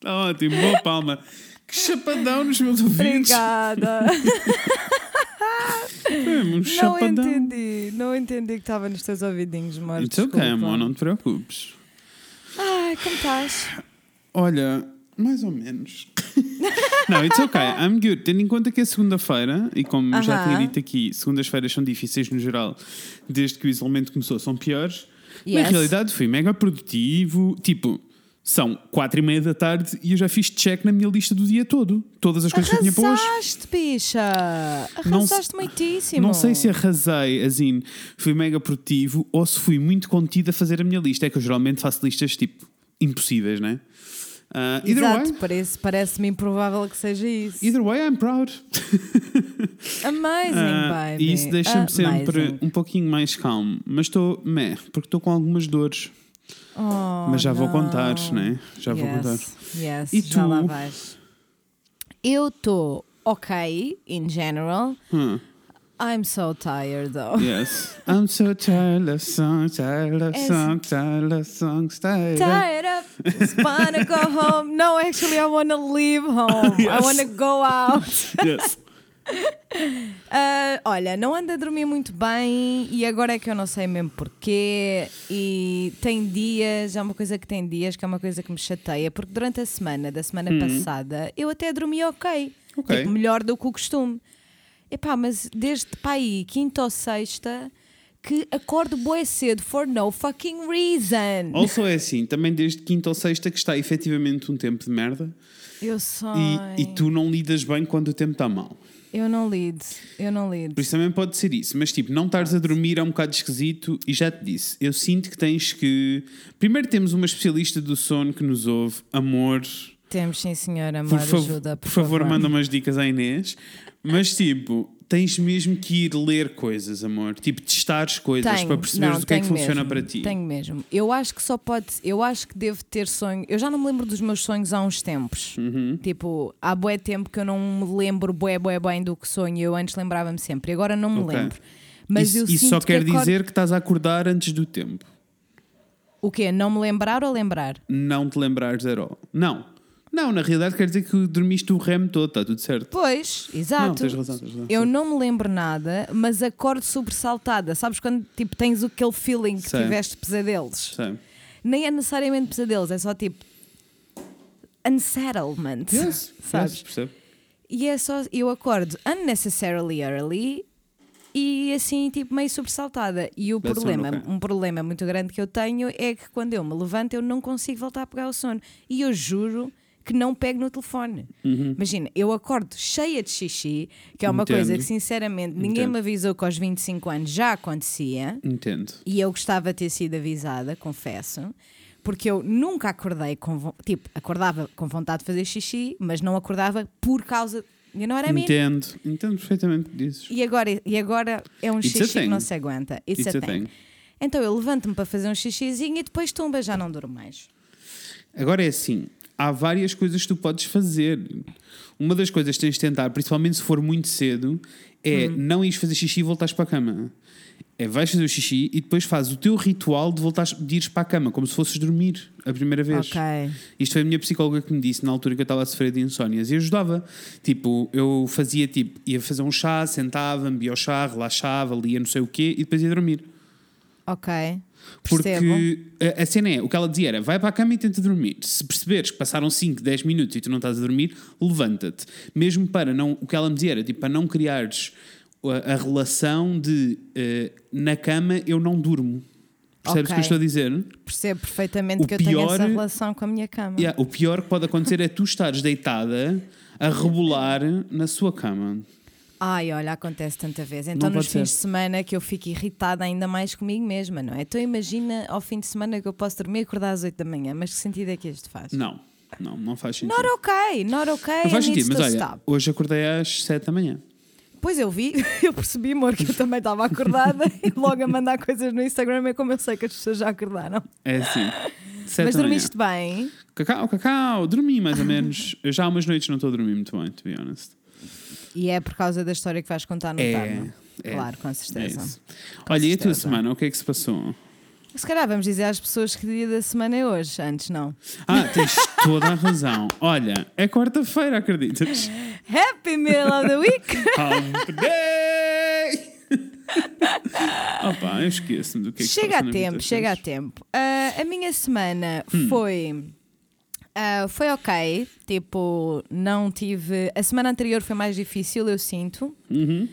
Está ótimo, boa palma. Que chapadão nos meus ouvidos. Obrigada. É, um não chapadão. entendi. Não entendi que estava nos teus ouvidinhos, amor. It's desculpa. amor, não te preocupes. Ai, como estás? Olha, mais ou menos. não, it's okay, I'm good. Tendo em conta que é segunda-feira, e como já Aham. tinha dito aqui, segundas-feiras são difíceis no geral, desde que o isolamento começou, são piores. Na Yes. realidade, fui mega produtivo. Tipo, são quatro e meia da tarde e eu já fiz check na minha lista do dia todo. Todas as coisas que eu tinha para hoje. Arrasaste, bicha! Não Arrasaste muitíssimo. Não sei se arrasei, assim, fui mega produtivo ou se fui muito contido a fazer a minha lista. É que eu geralmente faço listas tipo impossíveis, né? Uh, Exato, way, parece- parece-me improvável que seja isso. either way, I'm proud. Amazing, Uh, baby. e isso deixa-me sempre um pouquinho mais calmo. Mas estou, meh, porque estou com algumas dores. Oh, Mas já vou não. contar, né? Já vou yes, contar. Yes, E já tu? lá vais. Eu estou ok, in general. Huh. I'm so tired, though. Yes. I'm so tired of songs, tired of songs, tired of songs, tired. Tired of, just wanna go home. No, actually, I wanna leave home. I Yes. wanna go out. Yes. Ah, olha, não ando a dormir muito bem e agora é que eu não sei mesmo porquê. E tem dias, é uma coisa que tem dias que é uma coisa que me chateia, porque durante a semana, da semana passada, eu até dormi ok. Ok. Tipo, melhor do que o costume. Epá, mas desde pá, aí, quinta ou sexta, que acordo bué cedo for no fucking reason. Also é assim, também desde quinta ou sexta que está efetivamente um tempo de merda Eu sei. e, e tu não lidas bem quando o tempo está mal. Eu não lido, eu não lido. Por isso também pode ser isso. Mas tipo, não estares a dormir é um bocado esquisito e já te disse. Eu sinto que tens que. Primeiro temos uma especialista do sono que nos ouve, amor. Temos sim, senhora, amor, Por, ajuda, por, por favor, manda umas dicas à Inês. Mas tipo, tens mesmo que ir ler coisas, amor. Tipo, testares coisas Tenho. para perceberes Não, o que é que tenho funciona mesmo. para ti. Tenho mesmo. Eu acho que só pode. Eu acho que devo ter sonho. Eu já não me lembro dos meus sonhos há uns tempos. Uhum. Tipo, há bué tempo que eu não me lembro bué, bué bem do que sonho. Eu antes lembrava-me sempre. E agora não me Ok. lembro. Mas isso eu isso só que quer acordo- dizer que estás a acordar antes do tempo. O quê? Não me lembrar ou lembrar? Não te lembrares zero. Não. Não, na realidade quer dizer que dormiste o rem todo, está tudo certo. Pois, Não, exato. tens razão, tens razão. Eu não me lembro nada, mas acordo sobressaltada. Sabes quando tipo, tens aquele feeling que Sei. tiveste pesadelos? Sei. Nem é necessariamente pesadelos, é só tipo unsettlement. Yes, Sabes? yes, percebo. E é só, eu acordo unnecessarily early e assim, tipo, meio sobressaltada. E o That's problema, okay. um problema muito grande que eu tenho é que quando eu me levanto eu não consigo voltar a pegar o sono. E eu juro que não pego no telefone. Uhum. Imagina, eu acordo cheia de xixi, que é uma Entendo. coisa que sinceramente ninguém Entendo. me avisou que aos 25 anos já acontecia. Entendo. E eu gostava de ter sido avisada, confesso, porque eu nunca acordei com tipo, acordava com vontade de fazer xixi, mas não acordava por causa, you know what I mean? Entendo. Entendo perfeitamente o que dizes. E agora, e agora é um It's a xixi que não se aguenta. It's, a, thing. Então eu levanto-me para fazer um xixizinho e depois tumba, já não durmo mais. Agora é assim, há várias coisas que tu podes fazer. Uma das coisas que tens de tentar, principalmente se for muito cedo, é Hum. não ires fazer xixi e voltares para a cama. É vais fazer o xixi e depois fazes o teu ritual de voltares de ires para a cama, como se fosses dormir a primeira vez. Ok. Isto foi a minha psicóloga que me disse na altura que eu estava a sofrer de insónias e ajudava. Tipo, eu fazia tipo, ia fazer um chá, sentava-me, bebia o chá, relaxava, lia não sei o quê e depois ia dormir. Ok. Porque a, a cena é, o que ela dizia era, vai para a cama e tenta dormir. Se perceberes que passaram 5, 10 minutos e tu não estás a dormir, levanta-te. Mesmo para não, o que ela me dizia era, tipo, para não criares a, a relação de eh, na cama eu não durmo. Percebes o que eu estou a dizer? Percebo perfeitamente O que eu tenho pior- essa relação com a minha cama. Yeah, o pior que pode acontecer é tu estares deitada a rebolar na sua cama. Ai, olha, acontece tanta vez. Então, nos fins ser. de semana que eu fico irritada ainda mais comigo mesma, não é? Então, imagina ao fim de semana que eu posso dormir e acordar às 8 da manhã. Mas que sentido é que isto faz? Não, não, não faz sentido. Not okay, not okay. não faz sentido, mas olha, stop. hoje acordei às 7 da manhã. Pois eu vi, eu percebi, amor, que eu também estava acordada e logo a mandar coisas no Instagram é como eu sei que as pessoas já acordaram. É assim. 7 Mas da manhã. dormiste bem? Cacau, cacau, dormi mais ou menos. Eu já há umas noites não estou a dormir muito bem, to be honest. E é por causa da história que vais contar no É, tarde. é, Claro, com É certeza. isso. Com Olha, e a tua certeza. semana, o que é que se passou? Se calhar vamos dizer às pessoas que dia da semana é hoje, antes não. Ah, tens toda a razão. Olha, é quarta-feira, acreditas? Happy Meal of the Week! Hump Day! Opa, eu esqueço-me do que é que chega a tempo, chega a tempo. Ah, a minha semana Hum. foi. Ah, foi ok, tipo, não tive. A semana anterior foi mais difícil, eu sinto. Uhum.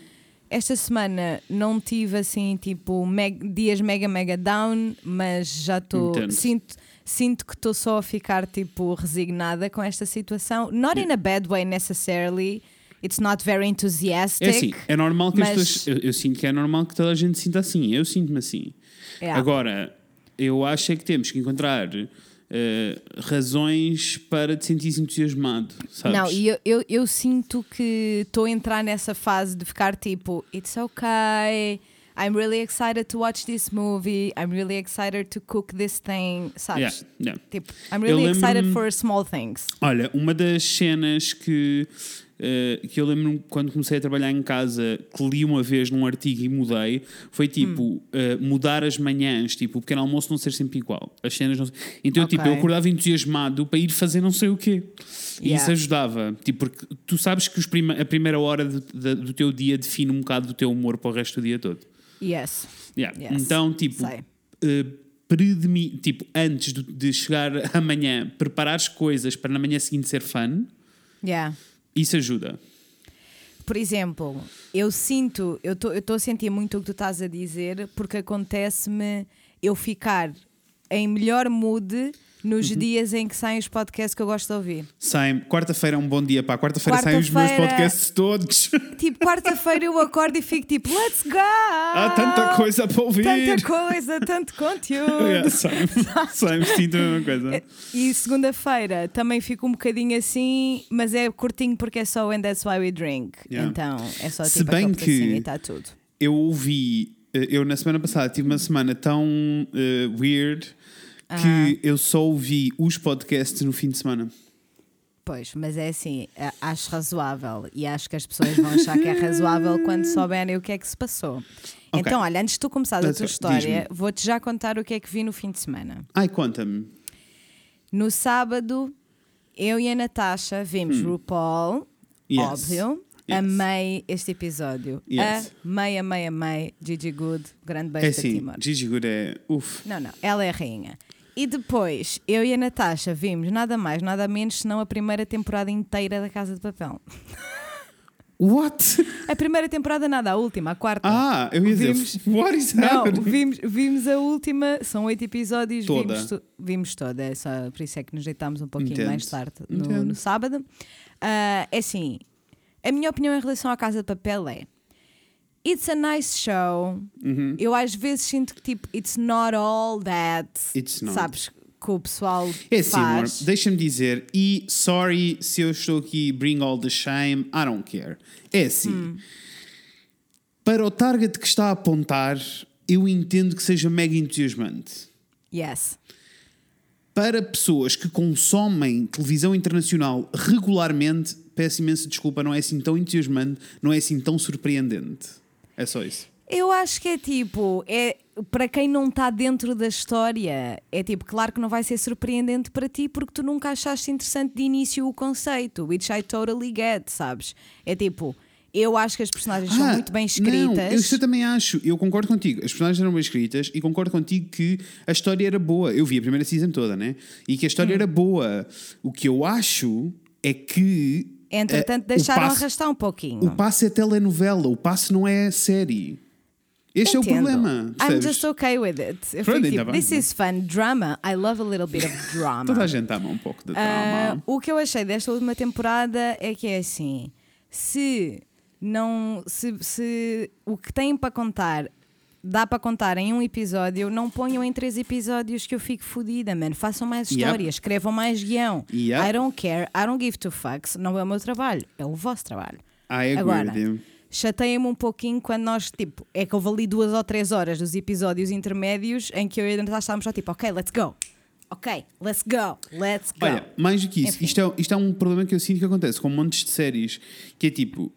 Esta semana não tive assim, tipo, meg- dias mega, mega down, mas já estou. Sinto, sinto que estou só a ficar, tipo, resignada com esta situação. Not in a bad way necessarily. It's not very enthusiastic. É assim, é normal que as mas- pessoas. Eu, eu sinto que é normal que toda a gente sinta assim. Eu sinto-me assim. Yeah. Agora, eu acho é que temos que encontrar eh, razões para te sentir entusiasmado, sabes? Não, e eu, eu, eu sinto que estou a entrar nessa fase de ficar tipo, it's okay, I'm really excited to watch this movie, I'm really excited to cook this thing, Yeah, sabes? yeah. Tipo, I'm really excited for small things. Olha, uma das cenas que, eh, que eu lembro quando comecei a trabalhar em casa, que li uma vez num artigo e mudei, foi tipo Hum. eh, mudar as manhãs, tipo o pequeno almoço não ser sempre igual. As cenas não Então, Ok. tipo, eu acordava entusiasmado para ir fazer não sei o quê. E Yeah. isso ajudava. Tipo, porque tu sabes que os prima- a primeira hora do, da- do teu dia define um bocado do teu humor para o resto do dia todo. Yes. Yeah. Yes. Então, tipo, predemi- tipo, antes de chegar amanhã, preparar as coisas para na manhã seguinte ser fun, Yeah. Isso ajuda. Por exemplo, eu sinto, eu estou a sentir muito o que tu estás a dizer, porque acontece-me eu ficar em melhor mood nos Uhum. dias em que saem os podcasts que eu gosto de ouvir. Sai, quarta-feira é um bom dia, pá. Quarta-feira saem os meus podcasts todos. Tipo, quarta-feira eu acordo e fico tipo, let's go! Há tanta coisa para ouvir. Tanta coisa, tanto conteúdo. Yeah, sai-me, sai-me sinto a mesma coisa. E segunda-feira também fico um bocadinho assim, mas é curtinho porque é só And That's Why We Drink. Yeah. Então é só Se tipo bem aquele que- e está tudo. Eu ouvi, eh, eu na semana passada tive uma semana tão eh, weird que eu só ouvi os podcasts no fim de semana. Pois, mas é assim, acho razoável e acho que as pessoas vão achar que é razoável quando souberem o que é que se passou. Ok. Então, olha, antes de tu começares a That's tua right. história, vou-te já contar o que é que vi no fim de semana. Ai, conta-me. No sábado, eu e a Natasha vimos RuPaul, Hum. Yes. óbvio. Yes. Amei este episódio. Yes. Amei, amei, amei. Gigi Good, grande beijo É assim, ti, amor. Gigi Good é. Uf. Não, não, ela é a rainha. E depois, eu e a Natasha vimos nada mais, nada menos senão a primeira temporada inteira da Casa de Papel. What? A primeira temporada, nada, a última, a quarta. Ah, eu ia dizer, Vimos- what is Não, happening? vimos, vimos a última, são oito episódios, Toda. vimos, vimos toda, é só, por isso é que nos deitámos um pouquinho Entendo. mais tarde no, no sábado. Ah, é assim, a minha opinião em relação à Casa de Papel é It's a nice show. Uhum. Eu às vezes sinto que tipo, it's not all that. It's not. Sabes que o pessoal É assim, amor, faz. deixa-me dizer, e sorry se eu estou aqui bring all the shame, I don't care. É assim, Hum. para o target que está a apontar, eu entendo que seja mega entusiasmante. Yes. Para pessoas que consomem televisão internacional regularmente, peço imensa desculpa, não é assim tão entusiasmante, não é assim tão surpreendente. É só isso. Eu acho que é tipo, é, para quem não está dentro da história, é tipo, claro que não vai ser surpreendente para ti porque tu nunca achaste interessante de início o conceito, which I totally get, sabes? É tipo, eu acho que as personagens são Ah, muito bem Não, escritas. eu isso também acho. Eu concordo contigo. As personagens eram bem escritas e concordo contigo que a história era boa. Eu vi a primeira season toda, né? E que a história Hum. era boa. O que eu acho é que. Entretanto, o deixaram passo- arrastar um pouquinho. O passo é telenovela, o passo não é série. Este é o Entendo. problema. I'm percebes? just okay with it. Eu Pronto, fui tipo, this is fun. Drama. I love a little bit of drama. Toda a gente ama um pouco de Ah, drama. o que eu achei desta última temporada é que é assim: se não. Se, se o que têm para contar dá para contar em um episódio, não ponham em três episódios que eu fico fodida, man. Façam mais Yep. histórias, escrevam mais guião. Yep. I don't care, I don't give two fucks. Não é o meu trabalho, é o vosso trabalho. I agree Agora, chateia-me um pouquinho quando nós, tipo, é que houve ali duas ou três horas dos episódios intermédios em que eu e a Natasha estávamos só tipo, ok, let's go. Ok, let's go, let's go. Olha, mais do que isso, Enfim. isto é, isto é um problema que eu sinto que acontece com montes de séries, que é tipo,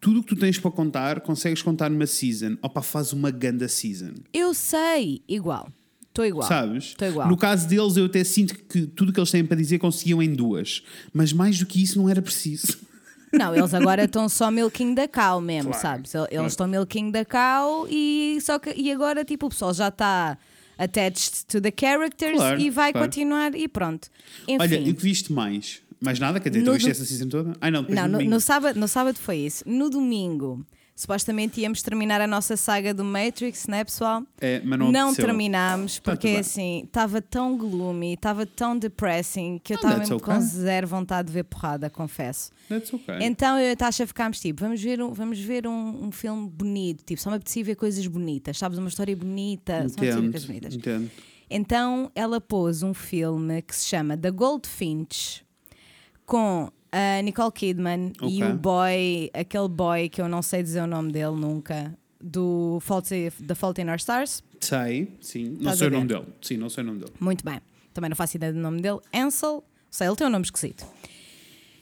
tudo o que tu tens para contar, consegues contar numa season, opa, faz uma ganda season. Eu sei, igual. Estou igual. Sabes? Estou igual. No caso deles, eu até sinto que tudo o que eles têm para dizer conseguiam em duas. Mas mais do que isso não era preciso. Não, eles agora estão só milking da cow mesmo, Claro, sabes? Eles estão milking da cow e, só que, e agora tipo, o pessoal já está attached to the characters Claro, e vai claro. continuar e pronto. Enfim, Olha, e o que viste mais? Mais nada? Quer dizer, tu No viste do- essa season toda? Ai não, depois não, no no, sábado, no sábado foi isso. No domingo, supostamente íamos terminar a nossa saga do Matrix, né, pessoal? É, mas não apeteceu. terminámos Tá porque bem. assim estava tão gloomy, estava tão depressing que eu Ah, estava mesmo com okay. zero vontade de ver porrada, confesso. That's okay. Então eu e a Tasha ficámos tipo, vamos ver, um, vamos ver um, um filme bonito, tipo, só me apetecia ver coisas bonitas, sabes? Uma história bonita, só me apetecia ver Entendo, coisas bonitas. entendo. Então ela pôs um filme que se chama The Goldfinch com a Nicole Kidman e Ok. o boy, aquele boy que eu não sei dizer o nome dele nunca, do Fault, The Fault in Our Stars. Sei, sim. Não Estás sei o nome dele. Sim, não sei o nome dele. Muito bem. Também não faço ideia do nome dele. Ansel. Sei, ele tem um nome esquisito.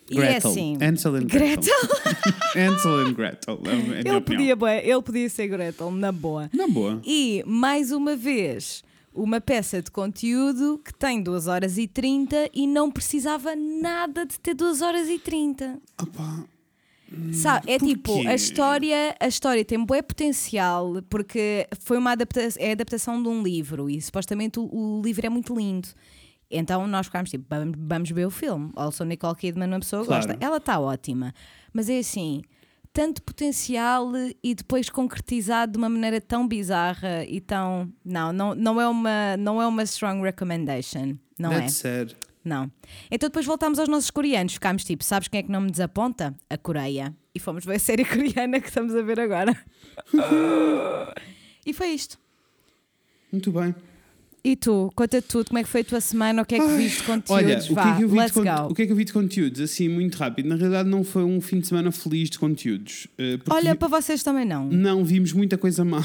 E é Gretel. assim. Ansel and Gretel. Gretel. Ansel and Gretel. É Ele opinião. podia, ele podia ser Gretel, na boa. Na boa. E, mais uma vez, uma peça de conteúdo que tem 2 horas e 30 e não precisava nada de ter 2 horas e 30. Opa, Sabe, é porquê? tipo, a história, a história tem bué potencial porque foi uma adaptação, é a adaptação de um livro e supostamente o, o livro é muito lindo. Então nós ficámos tipo, vamos, vamos ver o filme. Also, Nicole Kidman, uma pessoa Claro. gosta. Ela está ótima, mas é assim, tanto potencial e depois concretizado de uma maneira tão bizarra e tão. Não, não, não, é, uma, não é uma strong recommendation. Não é? that's sad. Não. Então depois voltámos aos nossos coreanos. Ficámos tipo, sabes quem é que não me desaponta? A Coreia. E fomos ver a série coreana que estamos a ver agora. e foi isto. Muito bem. E tu, conta tudo, como é que foi a tua semana, o que é que viste de conteúdos? Olha, o que, Vá, é que eu vi de let's con- go. o que é que eu vi de conteúdos? Assim, muito rápido. Na realidade, não foi um fim de semana feliz de conteúdos. eh, Olha, vi- para vocês também não. Não, vimos muita coisa má.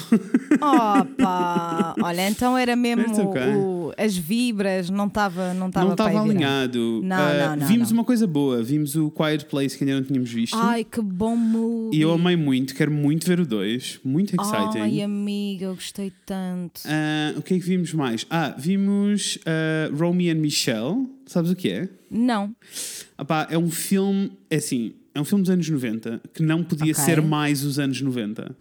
Opa! Olha, então era mesmo okay. o- as vibras, não estava não estava não estava alinhado. Não, Ah, não, não, Vimos não. uma coisa boa. Vimos o Quiet Place que ainda não tínhamos visto. Ai, que bom movie. E eu amei muito. Quero muito ver o 2. Muito exciting. Ai, amiga, eu gostei tanto. Ah, o que é que vimos mais? Ah, vimos uh, Romy and Michelle. Sabes o que é? Não. Epá, é um filme, é assim, é um filme dos anos 90 que não podia Ok. ser mais os anos 90.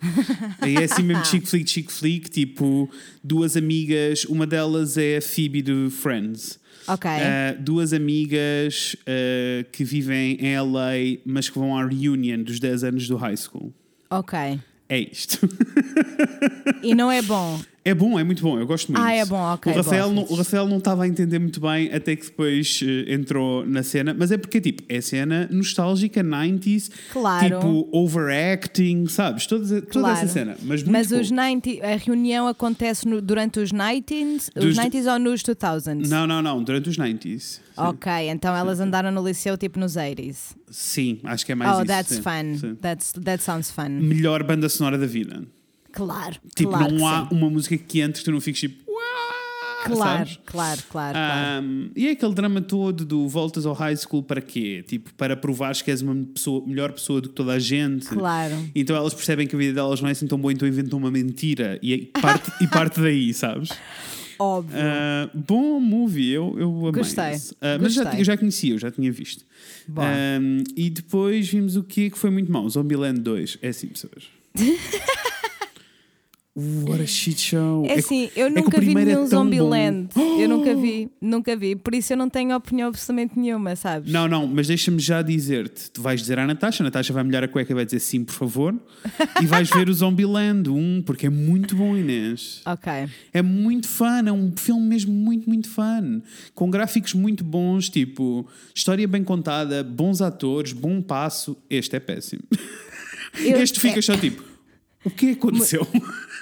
Aí é assim mesmo chick flick, chick flick, tipo duas amigas, uma delas é a Phoebe do Friends. Ok. Ah, duas amigas ah, que vivem em LA, mas que vão à reunion dos 10 anos do high school. Ok. É isto. E não é bom. É bom, é muito bom, eu gosto muito. Ah, é bom, ok, O Rafael, não, o Rafael não estava a entender muito bem até que depois eh, entrou na cena, mas é porque, tipo, é cena nostálgica, 90s, Claro. tipo, overacting, sabes? Toda, toda Claro. essa cena. Mas, muito Mas os 90, a reunião acontece no- durante os 90s, Dos- os 90s ou nos 2000s? Não, não, não, durante os 90s. Ok, então elas andaram no liceu tipo nos 80s. Sim, acho que é mais oh, isso. that's sim, fun. sim. That's, that sounds fun. Melhor banda sonora da vida. Claro, Tipo, claro. não há sim. uma música que entre que tu não fiques tipo. Claro, sabes? claro, claro, claro. Um, e é aquele drama todo do voltas ao high school para quê? Tipo, para provares que és uma pessoa, melhor pessoa do que toda a gente. Claro. Então elas percebem que a vida delas não é assim tão boa, então inventam uma mentira e, aí parte, e parte daí, sabes? Óbvio. Uh, bom movie, eu, eu amei. Gostei. Uh, mas já, gostei. eu já conhecia, eu já tinha visto. Um, e depois vimos o que que foi muito mau: Zombieland 2. É assim, pessoas. What a shit show. É que- assim, eu é nunca vi é nenhum bom. Zombieland. Eu nunca vi, nunca vi. Por isso eu não tenho opinião absolutamente nenhuma, sabes? Não, não, mas deixa-me já dizer-te. Tu vais dizer à Natasha, a Natasha vai molhar a cueca e vai dizer sim, por favor. e vais ver o Zombieland 1, porque é muito bom, Inês. Ok. É muito fun, é um filme mesmo muito, muito fun. Com gráficos muito bons, tipo, história bem contada, bons atores, bom passo. Este é péssimo. Eu- este fica só tipo, o que aconteceu?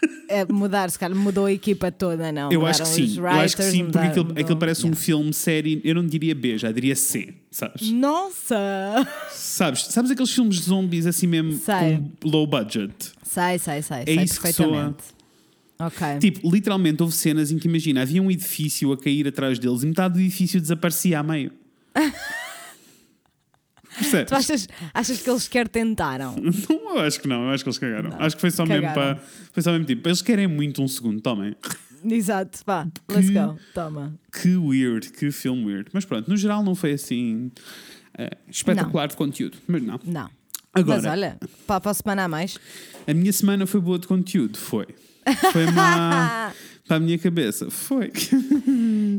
É mudar, se calhar mudou a equipa toda, não? Eu acho sim, eu acho que writers, sim, porque mudaram- aquilo, aquilo parece um Yeah. filme série, eu não diria B, já diria C, sabes? Nossa! Sabes, sabes aqueles filmes de zombies assim mesmo com low budget? Sei, sei, sei. É sei isso perfeitamente. Ok. Tipo, literalmente houve cenas em que imagina, havia um edifício a cair atrás deles e metade do edifício desaparecia a meio. Percebes? Tu achas, achas que eles sequer tentaram? Não, eu acho que não, eu acho que eles cagaram. Acho que foi só mesmo Cagaram. para. Foi só mesmo tipo, eles querem muito um segundo, tomem. Exato, vá, let's go, toma. Que weird, que filme weird. Mas pronto, no geral não foi assim eh, espetacular de conteúdo. Mas não. Não. Agora, Mas olha, para, a semana a mais. a minha semana foi boa de conteúdo. Foi. Foi má para a minha cabeça. Foi.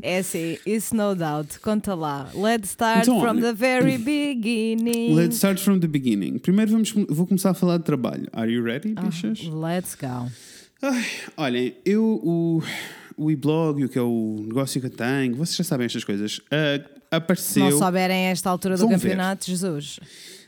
É assim, isso no doubt. Conta lá. Let's start Então, from olha. the very beginning. Let's start from the beginning. Primeiro vamos, vou começar a falar de trabalho. Are you ready, Ah, bichas? let's go. Ai, olhem, eu, o, o e-blog, o que é o negócio que eu tenho, vocês já sabem estas coisas. Se apareceu. não souberem a esta altura do Vão ver. campeonato, Jesus.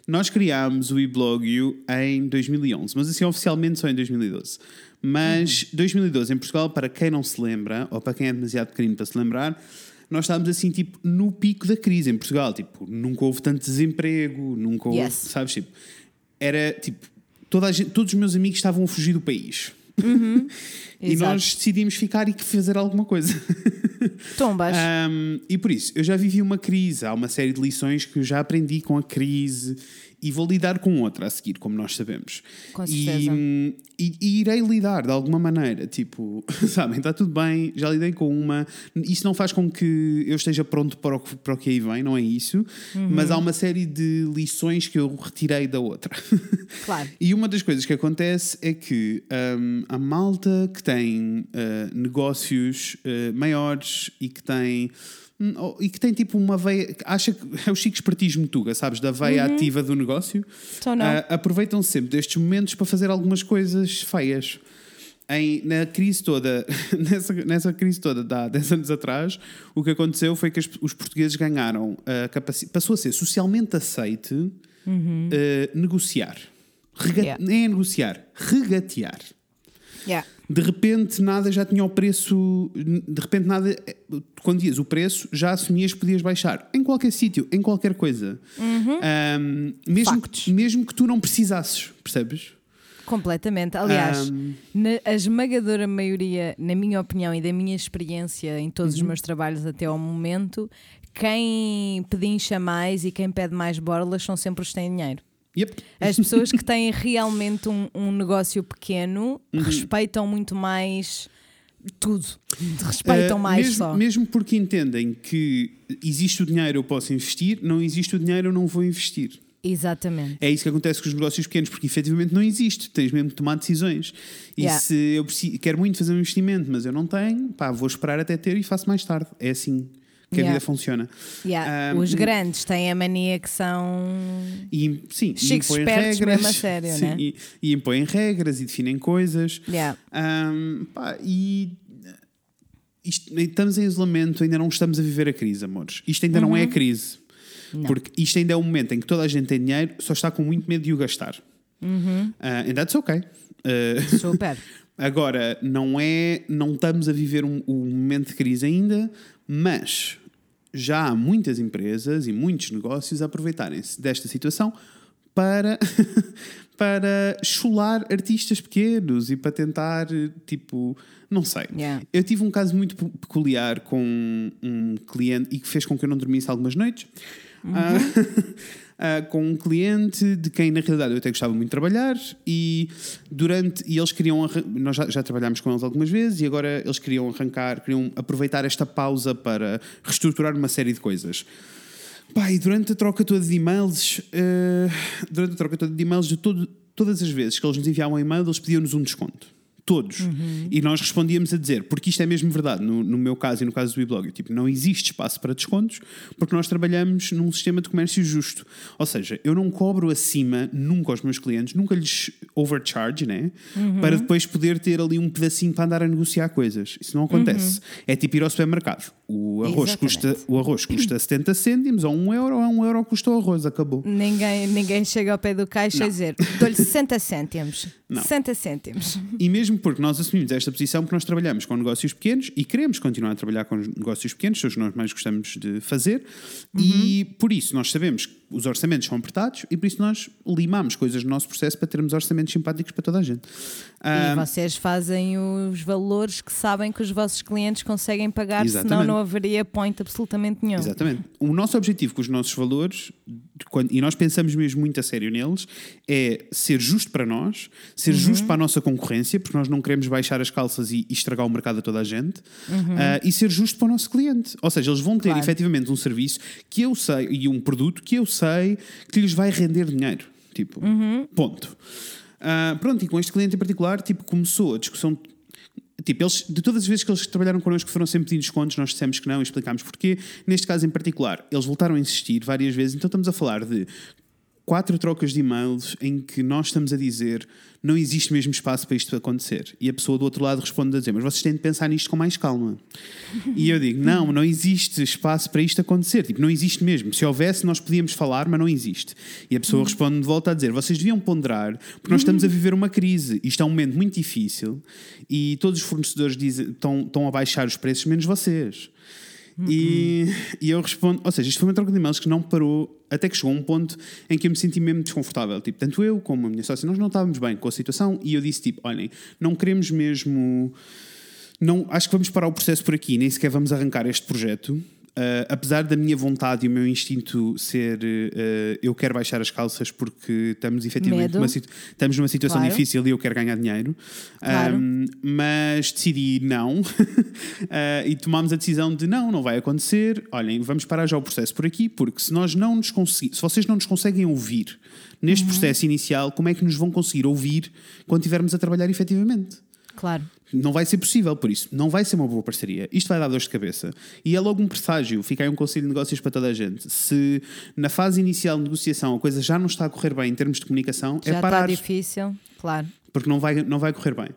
Nós criámos o eBlog em 2011, mas assim oficialmente só em 2012. Mas 2012 em Portugal, para quem não se lembra, ou para quem é demasiado pequenino para se lembrar, nós estávamos assim, tipo, no pico da crise em Portugal. Tipo, nunca houve tanto desemprego, nunca houve, Yes. sabes, tipo, era tipo, toda gente, todos os meus amigos estavam a fugir do país. e Uhum. Exato. nós decidimos ficar e fazer alguma coisa. Tombas. Um, e por isso, eu já vivi uma crise. Há uma série de lições que eu já aprendi com a crise e vou lidar com outra a seguir, como nós sabemos. Com E, certeza. hum, e, e irei lidar de alguma maneira. Tipo, sabem, está tudo bem, já lidei com uma. Isso não faz com que eu esteja pronto para o, que- para o que aí vem, não é isso. Uhum. Mas há uma série de lições que eu retirei da outra. Claro. E uma das coisas que acontece é que hum, a malta que tem uh, negócios uh, maiores e que tem. Hum, E que tem tipo uma veia. Acha que é o Chico Espertismo Tuga, sabes? Da veia ativa do negócio. Então não. Ah, aproveitam sempre destes momentos para fazer algumas coisas feias. Em, na crise toda, nessa, nessa crise toda de há 10 anos atrás, o que aconteceu foi que as- os portugueses ganharam a capacidade, passou a ser socialmente aceite eh, negociar. Rega- Yeah. Nem é negociar, regatear. Yeah. De repente nada já tinha o preço, de repente nada, quando dias o preço, já assumias que podias baixar. Em qualquer sítio, em qualquer coisa. Ahm, mesmo, Factos. que, mesmo que tu não precisasses, percebes? Completamente. Aliás, Ahm. na, a esmagadora maioria, na minha opinião e da minha experiência em todos Uhum. os meus trabalhos até ao momento, quem pedincha mais e quem pede mais borlas são sempre os que têm dinheiro. Yep. As pessoas que têm realmente um, um negócio pequeno Uhum. respeitam muito mais tudo. Respeitam Ah, mais mesmo, só. mesmo porque entendem que existe o dinheiro, eu posso investir, não existe o dinheiro, eu não vou investir. Exatamente. É isso que acontece com os negócios pequenos, porque efetivamente não existe, tens mesmo que tomar decisões. E Yeah. se eu preciso, quero muito fazer um investimento, mas eu não tenho, pá, vou esperar até ter e faço mais tarde. É assim que a Yeah. vida funciona. Yeah. Ah, Os um- grandes têm a mania que são. E, sim, e Chiques impõem espertos regras. mesmo a sério, sim, né? e, e impõem regras e definem coisas. Yeah. Ahm, pá, e isto- estamos em isolamento, ainda não estamos a viver a crise, amores. Isto ainda não é a crise. Não. Porque isto ainda é um momento em que toda a gente tem dinheiro, só está com muito medo de o gastar. Ah, and that's okay. Ah, Super. Agora, não é, não estamos a viver um, um momento de crise ainda, mas já há muitas empresas e muitos negócios a aproveitarem-se desta situação para, para chular artistas pequenos e para tentar, tipo, não sei. Yeah. Eu tive um caso muito pe- peculiar com um cliente e que fez com que eu não dormisse algumas noites. Ah, ah, com um cliente de quem na realidade eu até gostava muito de trabalhar e durante e eles queriam nós já, já trabalhámos com eles algumas vezes e agora eles queriam arrancar queriam aproveitar esta pausa para reestruturar uma série de coisas e durante a troca toda de e-mails, eh, durante a troca toda de e-mails, de todo- todas as vezes que eles nos enviavam um e-mail, eles pediam-nos um desconto. Todos. E nós respondíamos a dizer, porque isto é mesmo verdade, no, no meu caso e no caso do e-blog, tipo, não existe espaço para descontos, porque nós trabalhamos num sistema de comércio justo. Ou seja, eu não cobro acima nunca aos meus clientes, nunca lhes overcharge, né? Para depois poder ter ali um pedacinho para andar a negociar coisas. Isso não acontece. É tipo ir ao supermercado. O arroz, custa, o arroz custa 70 cêntimos, ou 1 euro, ou 1 euro custa o arroz, acabou. Ninguém, ninguém chega ao pé do caixa e dizer dou-lhe 60 cêntimos. Não. 60 cêntimos. E mesmo porque nós assumimos esta posição porque nós trabalhamos com negócios pequenos e queremos continuar a trabalhar com negócios pequenos, são os que nós mais gostamos de fazer, e por isso nós sabemos que os orçamentos são apertados e por isso nós limamos coisas no nosso processo para termos orçamentos simpáticos para toda a gente. Ah, E vocês fazem os valores que sabem que os vossos clientes conseguem pagar, senão Exatamente. não haveria point absolutamente nenhum. Exatamente. O nosso objetivo com os nossos valores, quando, e nós pensamos mesmo muito a sério neles, é ser justo para nós, ser justo para a nossa concorrência, porque nós não queremos baixar as calças e, e estragar o mercado a toda a gente, ah, e ser justo para o nosso cliente. Ou seja, eles vão ter Claro. efetivamente um serviço que eu sei, e um produto que eu sei que lhes vai render dinheiro. Tipo, ponto. Ah, pronto, e com este cliente em particular, tipo, começou a discussão. Tipo, eles, de todas as vezes que eles trabalharam connosco foram sempre pedindo descontos, nós dissemos que não e explicámos porquê. Neste caso em particular, eles voltaram a insistir várias vezes, então estamos a falar de quatro trocas de e-mails em que nós estamos a dizer não existe mesmo espaço para isto acontecer. E a pessoa do outro lado responde a dizer, mas vocês têm de pensar nisto com mais calma. E eu digo, não, não existe espaço para isto acontecer. Tipo, não existe mesmo. Se houvesse, nós podíamos falar, mas não existe. E a pessoa responde de volta a dizer, vocês deviam ponderar, porque nós estamos a viver uma crise. Isto é um momento muito difícil e todos os fornecedores dizem, estão, estão a baixar os preços, menos vocês. E, e eu respondo, ou seja, isto foi uma troca de e-mails que não parou até que chegou a um ponto em que eu me senti mesmo desconfortável. Tipo, tanto eu como a minha sócia, nós não estávamos bem com a situação e eu disse: tipo, olhem, não queremos mesmo. Não, acho que vamos parar o processo por aqui, nem sequer vamos arrancar este projeto. Ah, apesar da minha vontade e o meu instinto ser ah, eu quero baixar as calças porque estamos efetivamente numa, estamos numa situação Claro. difícil e eu quero ganhar dinheiro. Claro. Ahm, mas decidi não Ah, e tomámos a decisão de não, não vai acontecer. Olhem, vamos parar já o processo por aqui, porque se nós não nos conseguimos, se vocês não nos conseguem ouvir neste processo inicial, como é que nos vão conseguir ouvir quando estivermos a trabalhar efetivamente? Claro. Não vai ser possível, por isso. Não vai ser uma boa parceria. Isto vai dar dor de cabeça. E é logo um presságio. Fica aí um conselho de negócios para toda a gente. Se na fase inicial de negociação a coisa já não está a correr bem em termos de comunicação, Já é está parar difícil, claro. Porque não vai, não vai correr bem.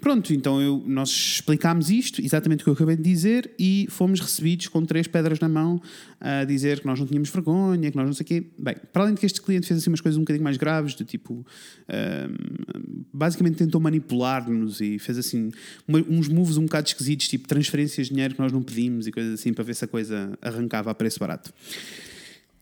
Pronto, então eu, nós explicámos isto, exatamente o que eu acabei de dizer, e fomos recebidos com três pedras na mão a dizer que nós não tínhamos vergonha, que nós não sei o quê. Bem, para além de que este cliente fez assim umas coisas um bocadinho mais graves, do tipo. ahm, basicamente tentou manipular-nos e fez assim uns moves um bocado esquisitos, tipo transferências de dinheiro que nós não pedimos e coisas assim, para ver se a coisa arrancava a preço barato.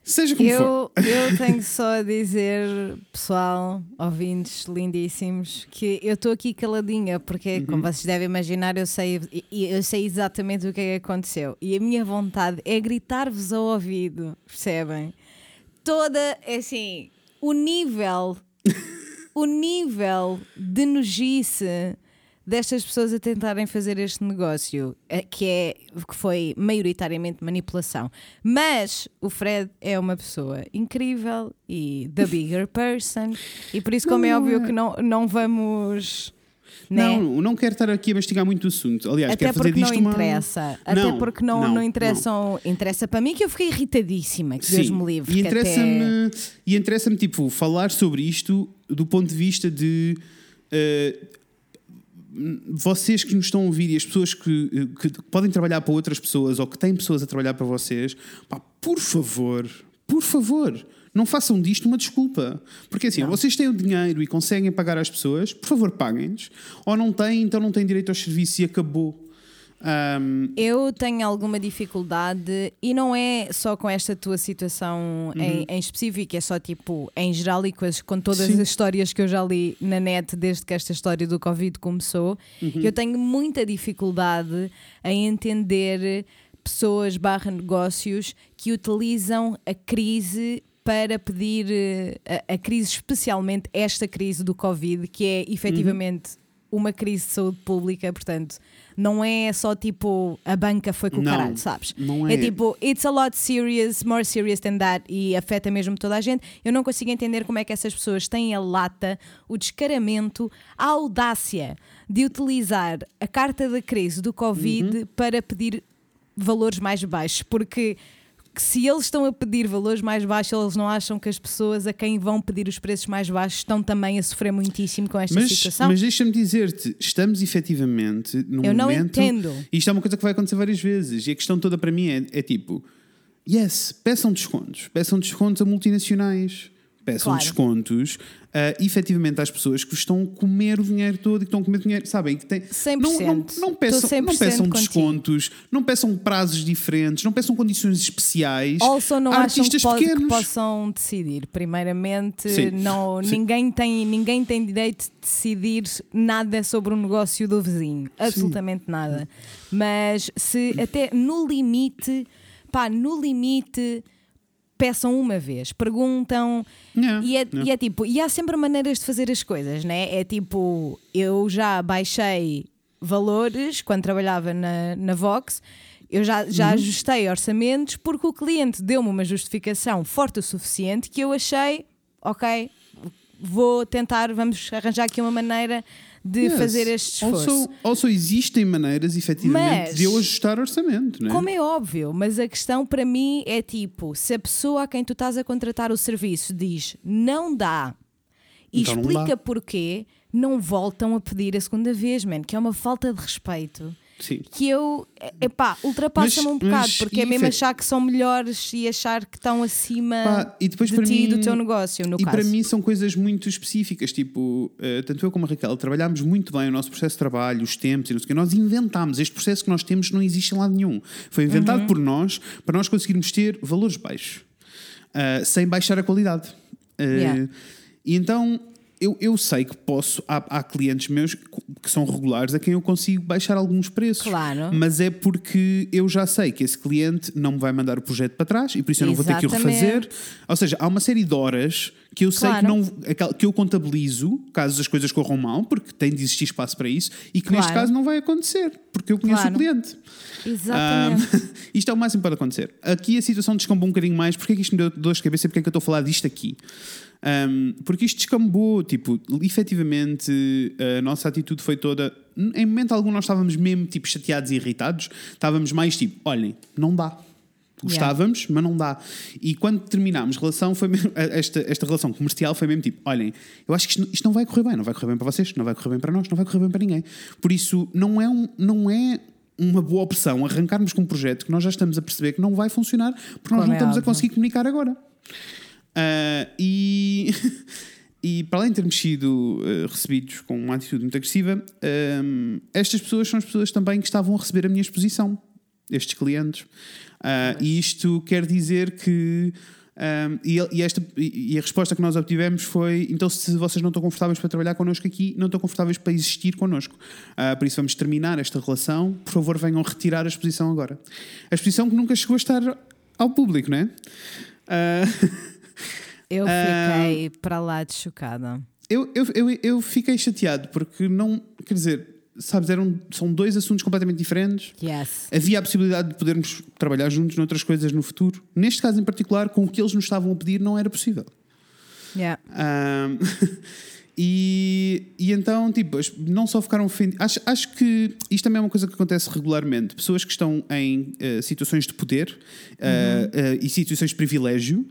Seja como for. Eu, eu tenho só a dizer, pessoal, ouvintes lindíssimos, que eu estou aqui caladinha, porque, Uhum. como vocês devem imaginar, eu sei, eu sei exatamente o que é que aconteceu. E a minha vontade é gritar-vos ao ouvido, percebem? Toda, assim, o nível, o nível de nojice destas pessoas a tentarem fazer este negócio, eh, que é que foi maioritariamente manipulação. Mas o Fred é uma pessoa incrível e the bigger person, e por isso, como Não, é não óbvio é. que não, não vamos. né? Não, não quero estar aqui a mastigar muito o assunto. Aliás, Até quero fazer porque não disto uma. interessa. Até Não, porque não, não, não, interessam. Interessa para mim que eu fiquei irritadíssima. Que Deus Sim, me livre. E que até- interessa-me, e interessa-me tipo, falar sobre isto do ponto de vista de eh, vocês que nos estão a ouvir e as pessoas que, que podem trabalhar para outras pessoas ou que têm pessoas a trabalhar para vocês, pá, por favor, por favor. Não façam disto uma desculpa. Porque assim, ou vocês têm o dinheiro e conseguem pagar às pessoas, por favor, paguem-nos. Ou não têm, então não têm direito aos serviços e acabou. Ahm, Eu tenho alguma dificuldade e não é só com esta tua situação em, em específico, é só tipo em geral e com, as- com todas Sim. as histórias que eu já li na net desde que esta história do Covid começou. Eu tenho muita dificuldade em entender pessoas barra negócios que utilizam a crise para pedir eh, a, a crise, especialmente esta crise do Covid, que é efetivamente uma crise de saúde pública, portanto, não é só tipo a banca foi com o Não, caralho, sabes? não é é. tipo, it's a lot serious, more serious than that, e afeta mesmo toda a gente. Eu não consigo entender como é que essas pessoas têm a lata, o descaramento, a audácia de utilizar a carta da crise do Covid Uhum. para pedir valores mais baixos, porque que se eles estão a pedir valores mais baixos, eles não acham que as pessoas a quem vão pedir os preços mais baixos estão também a sofrer muitíssimo com esta Mas, situação? mas deixa-me dizer-te, estamos efetivamente num Eu não momento. entendo. E isto é uma coisa que vai acontecer várias vezes. E a questão toda para mim é, é tipo: yes, peçam descontos. Peçam descontos a multinacionais. Peçam Claro. descontos a, efetivamente às pessoas que estão a comer o dinheiro todo e que estão a comer dinheiro, sabem? Que têm, 100%. Não, não, não peçam, Estou 100% não peçam descontos, não peçam prazos diferentes, não peçam condições especiais. Also, não a acham que, artistas pode- que pequenos. possam decidir. Primeiramente, Sim, não, sim. Ninguém, tem, ninguém tem direito de decidir nada sobre o negócio do vizinho. Absolutamente nada. Mas se até no limite, pá, no limite, peçam uma vez, perguntam Yeah, e, é, yeah. e é tipo, e há sempre maneiras de fazer as coisas, né? É tipo, eu já baixei valores quando trabalhava na, na Vox, eu já, já Uhum. ajustei orçamentos porque o cliente deu-me uma justificação forte o suficiente que eu achei, ok, vou tentar, vamos arranjar aqui uma maneira de Yes. fazer este esforço. Also, also existem maneiras, efetivamente, Mas- de eu ajustar orçamento, né? Como é óbvio, mas a questão para mim é tipo: se a pessoa a quem tu estás a contratar o serviço diz não dá e Então não explica dá. porquê, não voltam a pedir a segunda vez, man, que é uma falta de respeito. Sim. Que eu, epá, ultrapassa-me um bocado, mas, porque é mesmo efet- achar que são melhores e achar que estão acima Pá, e depois de ti e do mim- teu negócio, no e caso. para mim são coisas muito específicas, tipo, eh, tanto eu como a Raquel trabalhámos muito bem o nosso processo de trabalho, os tempos e não sei o quê. Nós inventámos. Este processo que nós temos não existe em lado nenhum. Foi inventado Uhum. por nós para nós conseguirmos ter valores baixos, ah, sem baixar a qualidade. Ah, Yeah. E então eu, eu sei que posso. Há, há clientes meus que são regulares a quem eu consigo baixar alguns preços. Claro. Mas é porque eu já sei que esse cliente não me vai mandar o projeto para trás e por isso eu não vou ter que o Exatamente. refazer. Ou seja, há uma série de horas que eu sei que, não, que eu contabilizo caso as coisas corram mal, porque tem de existir espaço para isso, e que neste Claro. caso não vai acontecer, porque eu conheço Claro. o cliente. Exatamente. Ah, isto é o máximo que pode acontecer. Aqui a situação descambou um bocadinho mais. Porque é que isto me deu dor de cabeça e porque é que eu estou a falar disto aqui? Um, porque isto descambou, tipo, efetivamente a nossa atitude foi toda. Em momento algum nós estávamos mesmo tipo chateados e irritados, estávamos mais tipo, olhem, não dá. Gostávamos, mas não dá. E quando terminámos relação, foi mesmo, esta, esta relação comercial foi mesmo tipo: olhem, eu acho que isto, isto não vai correr bem, não vai correr bem para vocês, não vai correr bem para nós, não vai correr bem para ninguém. Por isso, não é, um, não é uma boa opção arrancarmos com um projeto que nós já estamos a perceber que não vai funcionar porque nós Como não é estamos a óbvio. conseguir comunicar agora. Ah, e, e para além de termos sido ah, recebidos com uma atitude muito agressiva, ah, estas pessoas são as pessoas também que estavam a receber a minha exposição, estes clientes. Ah, e isto quer dizer que. ah, e, e esta, e a resposta que nós obtivemos foi: então, se vocês não estão confortáveis para trabalhar connosco aqui, não estão confortáveis para existir connosco. Ah, por isso, vamos terminar esta relação. Por favor, venham retirar a exposição agora. A exposição que nunca chegou a estar ao público, não é? Ah, Eu fiquei para lá de chocada. Eu, eu, eu, eu fiquei chateado porque não. Quer dizer, sabes, eram, são dois assuntos completamente diferentes. Yes. Havia a possibilidade de podermos trabalhar juntos noutras coisas no futuro. Neste caso em particular, com o que eles nos estavam a pedir, não era possível. Yeah. Ahm, e, e então, tipo, não só ficaram ofendidos. Acho, acho que isto também é uma coisa que acontece regularmente. Pessoas que estão em eh, situações de poder eh, eh, e situações de privilégio,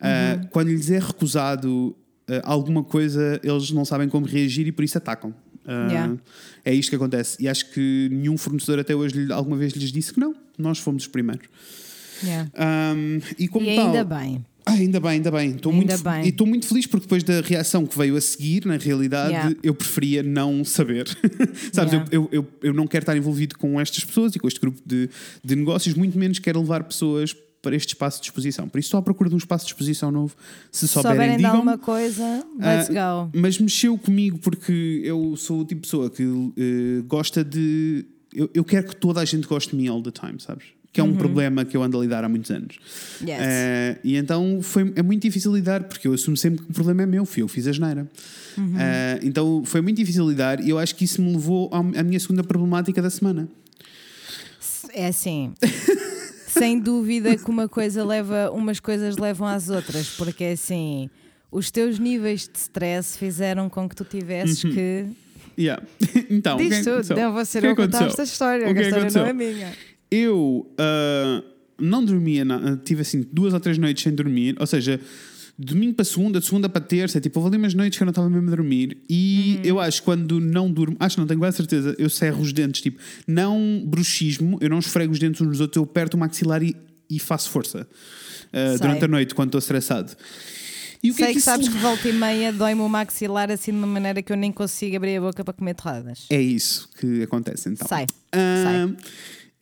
eh, quando lhes é recusado alguma coisa, eles não sabem como reagir e por isso atacam. Ah, Yeah. É isto que acontece. E acho que nenhum fornecedor até hoje alguma vez lhes disse que não, nós fomos os primeiros. Yeah. Ahm, e como E tal, ainda bem. ah, ainda bem, ainda bem. Estou muito, bem. E estou muito feliz porque depois da reação que veio a seguir, na realidade, Yeah. eu preferia não saber. Sabes, Yeah. eu, eu, eu, eu não quero estar envolvido com estas pessoas e com este grupo de, de negócios, muito menos quero levar pessoas para este espaço de exposição. Por isso, estou à procura de um espaço de exposição novo. Se souberem, souberem digam alguma coisa, let's Ah, go. Mas mexeu comigo porque eu sou o tipo de pessoa que eh, gosta de. Eu, eu quero que toda a gente goste de mim all the time, sabes? Que é um problema que eu ando a lidar há muitos anos. Uhum. Yes. Eh, e então foi, é muito difícil lidar, porque eu assumo sempre que o problema é meu, fui eu fiz a geneira. Uhum. Eh, então foi muito difícil lidar e eu acho que isso me levou à à minha segunda problemática da semana. É assim. sem dúvida que uma coisa leva, umas coisas levam às outras, porque é assim, os teus níveis de stress fizeram com que tu tivesses que. Yeah. então, é Diz que tudo, aconteceu? não vou ser que eu contar aconteceu? esta história, que a história não é aconteceu? minha. Eu ah, não dormia, na- tive assim duas ou três noites sem dormir, ou seja, domingo para segunda, de segunda para terça, tipo, houve ali umas noites que eu não estava mesmo a dormir. E Uhum. eu acho que quando não durmo, acho que não tenho quase certeza, eu cerro os dentes, tipo, não bruxismo, eu não esfrego os dentes uns nos outros, eu aperto o maxilar e, e faço força Sei. durante a noite quando estou estressado. E o que Sei é que, que, isso sabes que volta e meia dói-me o maxilar assim de uma maneira que eu nem consigo abrir a boca para comer torradas. É isso que acontece então. Sei, Ah,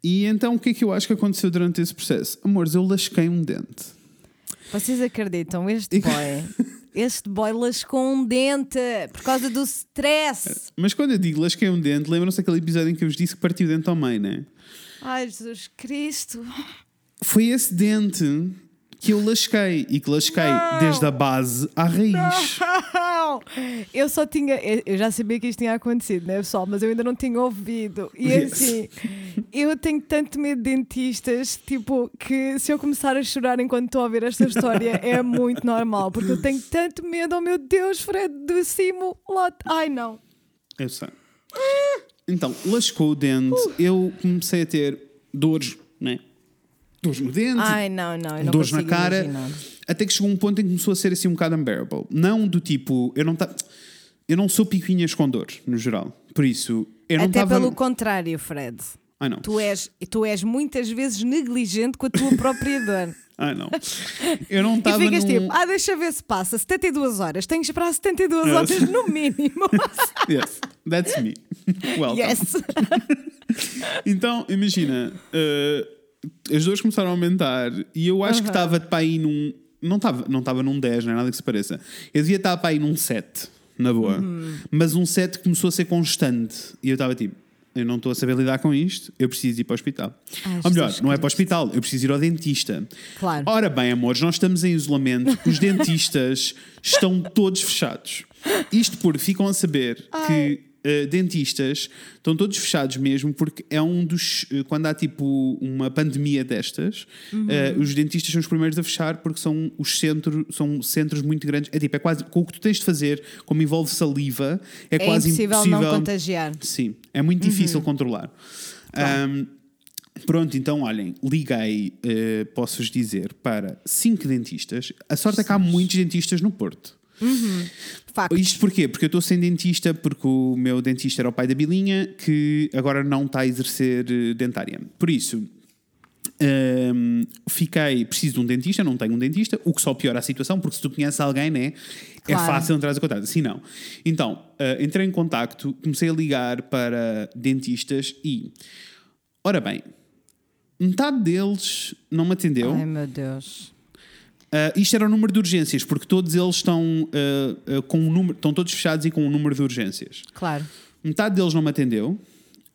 E então o que é que eu acho que aconteceu durante esse processo? Amores, eu lasquei um dente. Vocês acreditam? Este boy, este boy lascou um dente por causa do stress. Mas quando eu digo lasquei um dente, lembram-se daquele episódio em que eu vos disse que partiu o dente ao meio, né? Ai, Jesus Cristo. Foi esse dente que eu lasquei e que lasquei Não. desde a base à raiz. Não! Eu só tinha. eu- já sabia que isto tinha acontecido, né, pessoal? Mas eu ainda não tinha ouvido. E Yes. assim, eu tenho tanto medo de dentistas, tipo, que se eu começar a chorar enquanto estou a ouvir esta história é muito normal, porque eu tenho tanto medo, oh meu Deus, Fred, do cimo, lá. Ai não. Eu sei. Então, lascou o dente, Uh. eu comecei a ter dores, né? Dores no dente, Ai não, não. Não dores na cara, imaginar. até que chegou um ponto em que começou a ser assim um bocado unbearable. Não do tipo, eu não tá, eu não sou picuinhas com dor, no geral. Por isso, eu não Até estava. pelo contrário, Fred. Ai não. Tu és, tu és muitas vezes negligente com a tua própria dor. Ai não. Eu não E estava ficas num... tipo, ah, deixa ver se passa 72 horas. Tenho que esperar 72 Yes. horas no mínimo. Yes, that's me. Welcome. yes. Então, imagina, eh, as dores começaram a aumentar e eu acho que estava para aí num. Não estava não estava num 10, não é nada que se pareça. Eu devia estar para aí num 7, na boa. Mas um 7 começou a ser constante. E eu estava tipo, eu não estou a saber lidar com isto, eu preciso ir para o hospital. Ai, Ou melhor, não é para o hospital, eu preciso ir ao dentista. Claro. Ora bem, amores, nós estamos em isolamento, os dentistas estão todos fechados. Isto porque ficam a saber que eh, dentistas estão todos fechados mesmo, porque é um dos. eh, quando há tipo uma pandemia destas, eh, os dentistas são os primeiros a fechar porque são os centros, são centros muito grandes. É tipo, é quase. Com o que tu tens de fazer, como envolve saliva, é, É quase impossível, impossível. não contagiar. Sim, é muito difícil controlar. Ahm, pronto, então olhem, liguei, eh, posso-vos dizer, para cinco dentistas. A sorte é que há muitos dentistas no Porto. Facto. Isto porquê? Porque eu estou sem dentista, porque o meu dentista era o pai da Bilinha, que agora não está a exercer eh, dentária. Por isso, hum, fiquei, preciso de um dentista, não tenho um dentista, o que só piora a situação, porque se tu conheces alguém, né, é Claro. fácil entrar em contato. Assim não. Então, eh, entrei em contacto, comecei a ligar para dentistas e, ora bem, metade deles não me atendeu. Ai meu Deus. Uh, isto era o número de urgências, porque todos eles estão, uh, uh, com um número, estão todos fechados e com um número de urgências. Claro. Metade deles não me atendeu.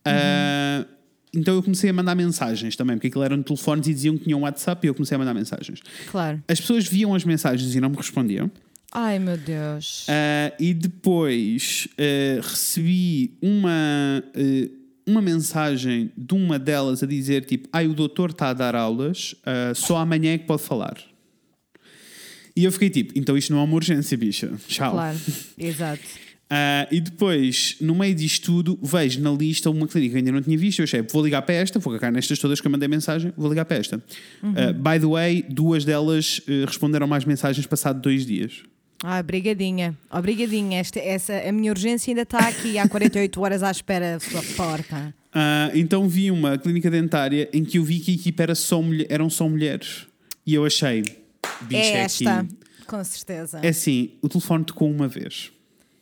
Uh, então eu comecei a mandar mensagens também, porque aquilo eram telefones e diziam que tinham WhatsApp e eu comecei a mandar mensagens. Claro. As pessoas viam as mensagens e não me respondiam. Ai meu Deus. E depois recebi uma, uma mensagem de uma delas a dizer tipo, ai o doutor está a dar aulas, só amanhã é que pode falar. E eu fiquei tipo, então isto não é uma urgência, bicha. Tchau. Claro. Exato. Uh, e depois, no meio disto tudo, vejo na lista uma clínica que ainda não tinha visto. Eu achei, vou ligar para esta, vou cagar nestas todas que eu mandei mensagem, vou ligar para esta. Uh, by the way, duas delas uh, responderam mais mensagens passado dois dias. Ai, obrigadinha. Obrigadinha. Esta, essa, a minha urgência ainda está aqui há 48 horas à espera, sua porca. Ah, então vi uma clínica dentária em que eu vi que a equipa era só mulher- eram só mulheres. E eu achei, bicho, É é esta, aqui. com certeza. É assim, o telefone tocou uma vez.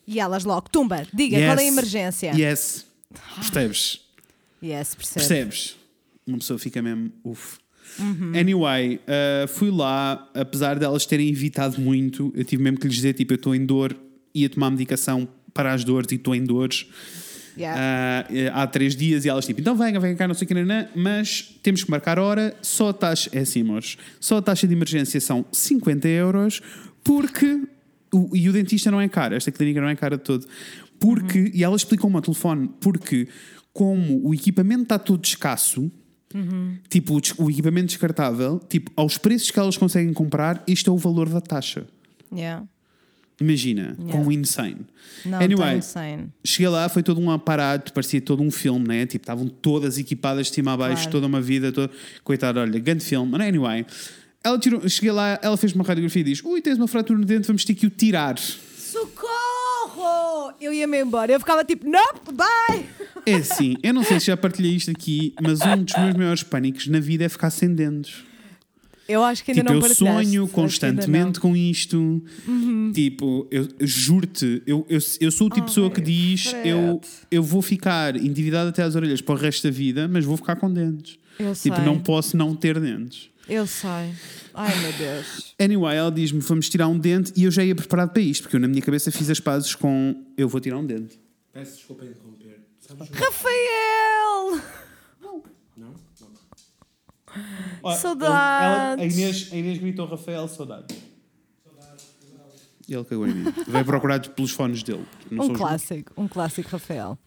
E elas logo, tumba, diga, Yes. qual é a emergência? Yes. Percebes? Yes, percebe. Percebes? Uma pessoa fica mesmo, uff. Uhum. Anyway, ah, fui lá, apesar delas terem evitado muito, eu tive mesmo que lhes dizer, tipo, eu estou em dor, ia tomar medicação para as dores e estou em dores. Yeah. Ah, eh, há três dias e elas tipo, então venha, venha cá, não sei o que, nanã, mas temos que marcar hora, só a taxa, é assim, amores, só a taxa de emergência são 50 euros, porque, o, e o dentista não é caro, esta clínica não é cara de todo, porque, e ela explicou-me ao telefone, porque como o equipamento está todo escasso, tipo, o, o equipamento descartável, tipo, aos preços que elas conseguem comprar, isto é o valor da taxa. Yeah. Imagina, Yeah. com o insane. Não, Anyway, tá insane. Cheguei lá, foi todo um aparato, parecia todo um filme, né? Tipo, estavam todas equipadas de cima a baixo, Claro. toda uma vida, toda... coitada, olha, grande filme. Mas anyway, ela tirou, cheguei lá, ela fez uma radiografia e diz: Ui, tens uma fratura no dente, vamos ter que o tirar. Socorro! Eu ia-me embora. Eu ficava tipo, nope, bye! É assim, eu não sei se já partilhei isto aqui, mas um dos meus maiores pânicos na vida é ficar sem dentes. Eu acho que ainda Tipo, não eu partilhaste. sonho constantemente com isto. Tipo, eu, eu juro-te, eu, eu, eu sou o tipo de pessoa que diz: Fred. eu, eu vou ficar endividado até às orelhas para o resto da vida, mas vou ficar com dentes. Eu Tipo, sei. não posso não ter dentes. Eu sei. Ai, meu Deus. Anyway, ela diz-me: vamos tirar um dente e eu já ia preparado para isto, porque eu na minha cabeça fiz as pazes com eu vou tirar um dente. Peço desculpa interromper. Rafael! Ó, Saudades. ela- a, Inês, a Inês gritou Rafael, saudades. E ele cagou em mim. Veio procurar pelos fones dele. Não Um clássico, um clássico, Rafael.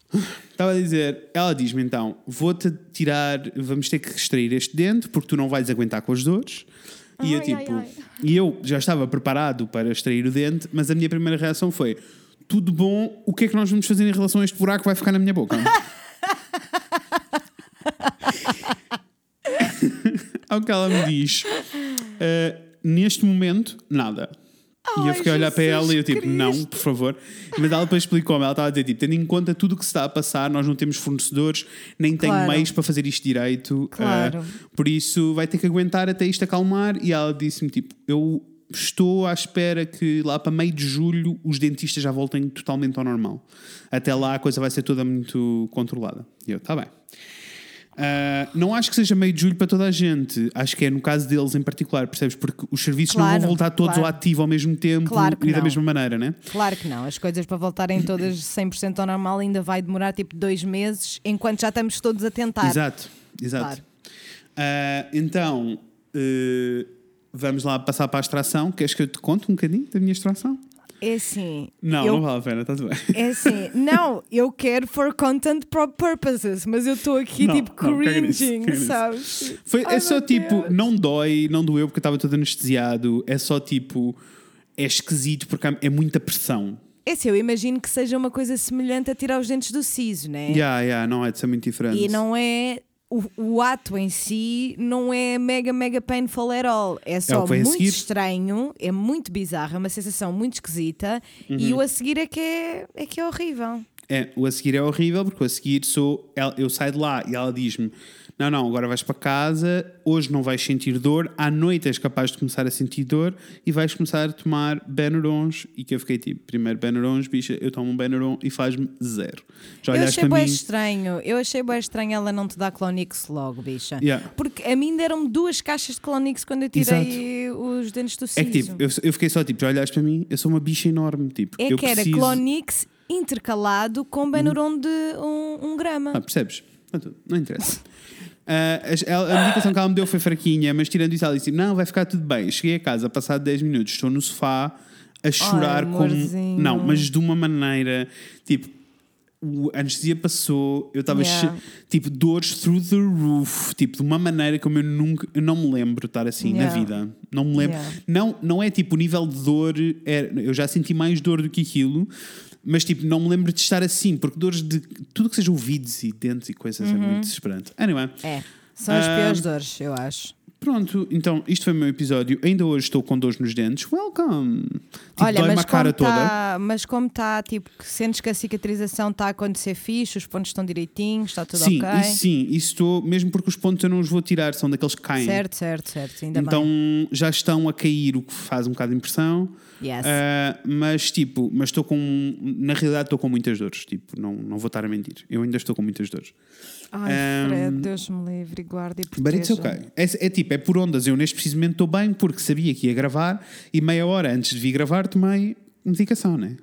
Estava a dizer, ela diz-me então: vou-te tirar, vamos ter que extrair este dente porque tu não vais aguentar com as dores. E eu Ai, tipo, ai, ai. e eu já estava preparado para extrair o dente, mas a minha primeira reação foi: tudo bom, o que é que nós vamos fazer em relação a este buraco que vai ficar na minha boca? Ao que ela me diz, "Ah, neste momento, nada. e eu fiquei a olhar para ela e eu tipo, Cristo. não, por favor. Mas ela depois explicou-me, ela estava a dizer, tipo, tendo em conta tudo o que se está a passar, nós não temos fornecedores, nem tenho Claro. meios para fazer isto direito. Claro. ah, por isso vai ter que aguentar até isto acalmar. E ela disse-me, tipo, eu estou à espera que lá para meio de julho os dentistas já voltem totalmente ao normal. Até lá a coisa vai ser toda muito controlada. E eu, tá bem. Ah, não acho que seja meio de julho para toda a gente. Acho que é no caso deles em particular, percebes? Porque os serviços não Claro, vão voltar todos claro. ao ativo ao mesmo tempo Claro e da não. mesma maneira, né? Claro que não, as coisas para voltarem todas 100% ao normal ainda vai demorar tipo dois meses, enquanto já estamos todos a tentar. Exato, exato. Claro. Ah, então, eh, vamos lá passar para a extração. Queres que eu te conte um bocadinho da minha extração? É assim. Não, eu, não vale a pena, está tudo bem. É assim, não, eu quero for content purposes, mas eu estou aqui Não, tipo não, cringing, nisso. sabes? Foi, Ai, é só tipo, Deus. não dói, não doeu porque eu estava todo anestesiado. É só tipo, é esquisito porque é muita pressão. É assim, eu imagino que seja uma coisa semelhante a tirar os dentes do siso, né? Yeah, yeah, não é de ser muito diferente. E não é. O, o ato em si não é mega, mega painful at all. É só a muito estranho, é muito bizarro, é uma sensação muito esquisita Uhum. e o a seguir é que é, é que é horrível. É, o a seguir é horrível porque o a seguir sou. Eu saio de lá e ela diz-me: Não, não, agora vais para casa, hoje não vais sentir dor, à noite és capaz de começar a sentir dor e vais começar a tomar Benurons. E que eu fiquei tipo: primeiro Benurons, bicha, eu tomo um Benuron e faz-me zero. Já Eu achei bem mim. estranho, eu achei bem estranho ela não te dar Clonix logo, bicha. Yeah. Porque a mim deram duas caixas de Clonix quando eu tirei os dentes do siso. É que tipo, eu, eu fiquei só tipo: Já olhaste para mim, eu sou uma bicha enorme. Tipo, É que era preciso... Clonix intercalado com Benuron de um, um grama. Ah, percebes? Não interessa. As- ela- a medicação que ela me deu foi fraquinha, mas tirando isso, ela disse: Não, vai ficar tudo bem. Cheguei a casa, passado 10 minutos, estou no sofá a chorar como. amorzinho. Não, mas de uma maneira tipo. o- A anestesia passou, eu estava Yeah. tipo dores through the roof, tipo de uma maneira como eu nunca, eu não me lembro de estar assim na Yeah. vida. Não me lembro. Yeah. Não, não é tipo o nível de dor, é, eu já senti mais dor do que aquilo, mas tipo, não me lembro de estar assim, porque dores de tudo que seja ouvidos e dentes e coisas é muito desesperante. Anyway, É, são as Ah, piores dores, eu acho. Pronto, então isto foi o meu episódio. Ainda hoje estou com dores nos dentes. Welcome! Tipo, Olha, dói-me mas como, tá, mas como está, tipo, que sentes que a cicatrização está a acontecer fixe, os pontos estão direitinhos, está tudo Sim, ok? isso sim, isso estou, mesmo porque os pontos eu não os vou tirar, são daqueles que caem. Certo, certo, certo. Ainda então bem. já estão a cair, o que faz um bocado de impressão. Yes. Ah, mas tipo, mas estou com. Na realidade estou com muitas dores. Tipo, não, não vou estar a mentir. Eu ainda estou com muitas dores. Ai, um, Fred, Deus me livre e guarde e But it's proteja. okay. É, é tipo, é por ondas. Eu neste precisamente estou bem porque sabia que ia gravar e meia hora antes de vir gravar tomei medicação, né?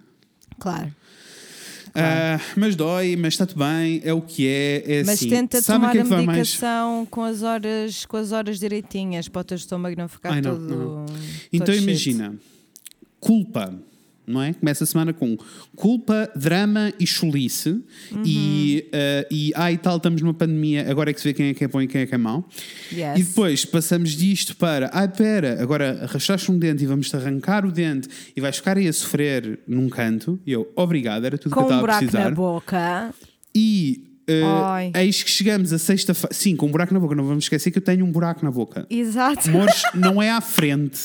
Claro. Ah, mas dói, mas está tudo bem, é o que é. é Mas assim. tenta Sabe tomar que é a que mais? medicação com as horas, com as horas direitinhas para o teu estômago não ficar Ai, não, todo. não. todo Então shit. imagina, culpa, não é? Começa a semana com culpa, drama e chulice Uhum. e, ah, e ai tal, estamos numa pandemia, agora é que se vê quem é que é bom e quem é que é mau. Yes. E depois passamos disto para, ai pera, agora arrastaste um dente e vamos-te arrancar o dente e vais ficar aí a sofrer num canto. E eu, obrigado, era tudo com que eu um estava a buraco precisar. na boca. E uh, eis que chegamos a sexta-feira. Sim, com um buraco na boca, não vamos esquecer que eu tenho um buraco na boca. Exato. Amores, não é à frente.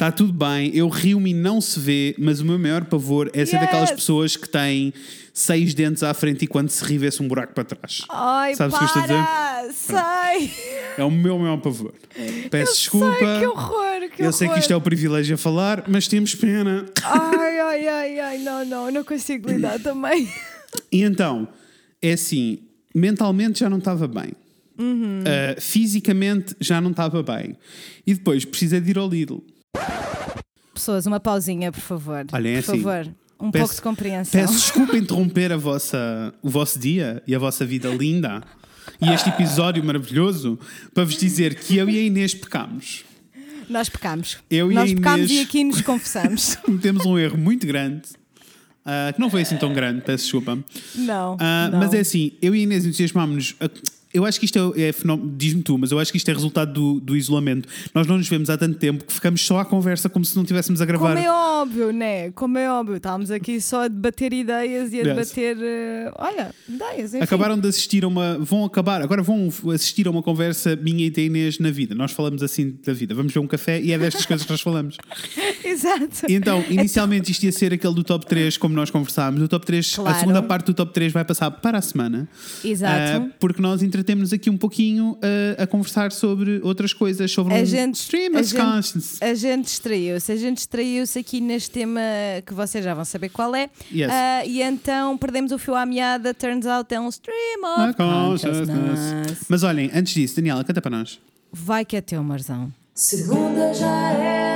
Está tudo bem, eu rio-me e não se vê, mas o meu maior pavor é ser Yes. daquelas pessoas que têm seis dentes à frente e quando se ri vê-se um buraco para trás. Ai, Sabes o que eu estou a dizer? para! Sei! É o meu maior pavor. Peço desculpa. Sei, que horror! Que eu sei que isto é horror. o privilégio a falar, mas temos pena. Ai, ai, ai, ai, não, não, eu não consigo lidar também. E então, é assim, mentalmente já não estava bem. Uhum. Uh, fisicamente já não estava bem. E depois precisa de ir ao Lidl. Pessoas, uma pausinha, por favor. Olhem, é por assim, favor, um peço- pouco de compreensão. Peço desculpa interromper a vossa, o vosso dia e a vossa vida linda e este episódio maravilhoso para vos dizer que eu e a Inês pecámos. Nós pecamos. Eu e Nós a pecamos Inês- e aqui nos confessamos. Cometemos um erro muito grande, ah, que não foi assim tão grande, peço desculpa. não, Ah, não. Mas é assim, eu e a Inês entusiasmámos-nos. a- Eu acho que isto é, é fenómeno, diz-me tu, mas eu acho que isto é resultado do, do isolamento. Nós não nos vemos há tanto tempo que ficamos só à conversa como se não estivéssemos a gravar. Como é óbvio, né? Como é óbvio. Estávamos aqui só a debater ideias e a Yes. debater. eh, olha, ideias. Enfim. Acabaram de assistir a uma. Vão acabar, agora vão assistir a uma conversa minha e da Inês na vida. Nós falamos assim da vida. Vamos ver um café e é destas coisas que nós falamos. Exato. E então, inicialmente isto ia ser aquele do top 3, como nós conversámos. O top 3, Claro. a segunda parte do top 3 vai passar para a semana. Exato. Ah, porque nós entretemos aqui um pouquinho ah, a conversar sobre outras coisas, sobre A um gente- stream a gente- conscience. A gente distraiu-se, a gente distraiu-se aqui neste tema que vocês já vão saber qual é. Yes. Ah, e então perdemos o fio à meada. Turns out é um stream Ah, of consciousness. consciousness. Mas olhem, antes disso, Daniela, canta para nós. Vai que é teu, Marzão. Segunda já era,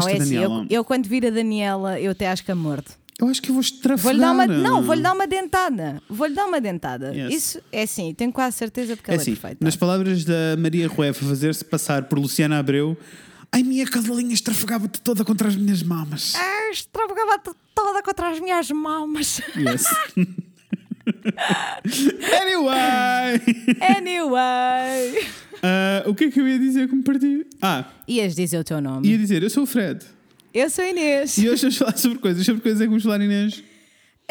Não, Esta é assim. Eu, eu quando vir a Daniela, eu até acho que a mordo. eu acho que eu vou estrafar. Vou-lhe dar uma, não, vou-lhe dar uma dentada. Vou-lhe dar uma dentada. Yes. Isso é assim, tenho quase certeza porque É ela assim, é perfeita. nas palavras da Maria Rueff, fazer-se passar por Luciana Abreu, ai minha cadelinha estrafegava-te toda contra as minhas mamas. Ah, Extravagava-te toda contra as minhas mamas. Yes. anyway, Anyway. ah, o que é que eu ia dizer que me perdi? Ah, Ias dizer o teu nome. ia dizer, eu sou o Fred. Eu sou a Inês. E hoje vamos falar sobre coisas. Sobre coisas é que vamos falar, Inês?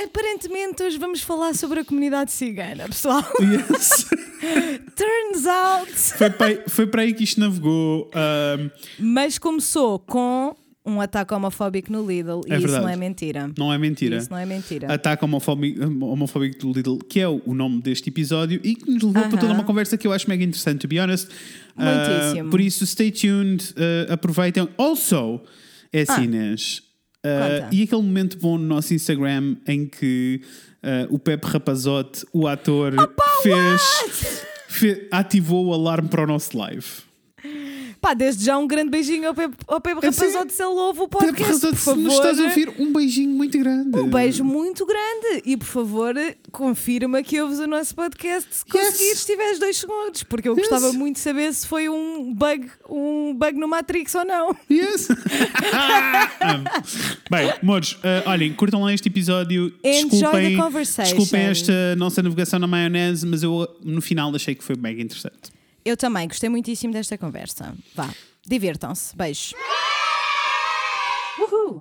Aparentemente hoje vamos falar sobre a comunidade cigana, pessoal. Yes. Turns out. foi, para aí, foi para aí que isto navegou. ah, Mas começou com um ataque homofóbico no Lidl e É isso verdade. não é mentira. não é mentira. Isso não é mentira. Ataque homofóbico, homofóbico do Lidl, que é o nome deste episódio e que nos levou para toda uma conversa que eu acho mega interessante, to be honest. Ah, Muitíssimo. por isso, stay tuned, ah, aproveitem. Also, é assim, Ah. Inês. Conta. e aquele momento bom no nosso Instagram em que o Pepe Rapazote, o ator, fez, fe- ativou o alarme para o nosso live. Pá, desde já um grande beijinho ao Pepe, ao Pepe É. Rapazote se ele ouve o Pepe podcast, Rapazote, por se favor. nos estás a ouvir, um beijinho muito grande. Um beijo muito grande e por favor confirma que ouves o nosso podcast se conseguires se tiveres dois segundos, porque eu Yes. gostava muito de saber se foi um bug, um bug no Matrix ou não. Yes. Bem, mores, uh, olhem, curtam lá este episódio. Enjoy desculpem, the conversation. desculpem esta nossa navegação na maionese, mas eu no final achei que foi mega interessante. Eu também gostei muitíssimo desta conversa. Vá, divirtam-se. Beijos.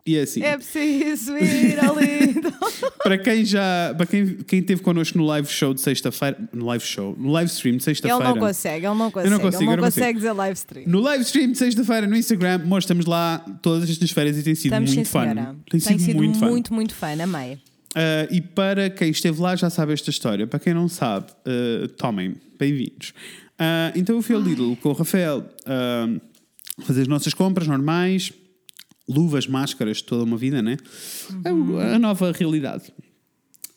E é assim, É preciso ir ali. para quem já, para quem, quem esteve connosco no live show de sexta-feira, no live show, no live stream de Ele sexta-feira. não consegue, ele não consegue. não consigo, ele eu não não consegue dizer live stream. No live stream de sexta-feira no Instagram, mores, estamos lá todas estas férias e tem sido Estamos muito fun. senhora. Tem sido, muito fun. muito, muito fã. Amei. Uh, e para quem esteve lá já sabe esta história. Para quem não sabe, uh, tomem, bem-vindos. Uh, então eu fui ao Lidl com o Rafael uh, fazer as nossas compras normais, luvas, máscaras, toda uma vida, né? É o- a nova realidade.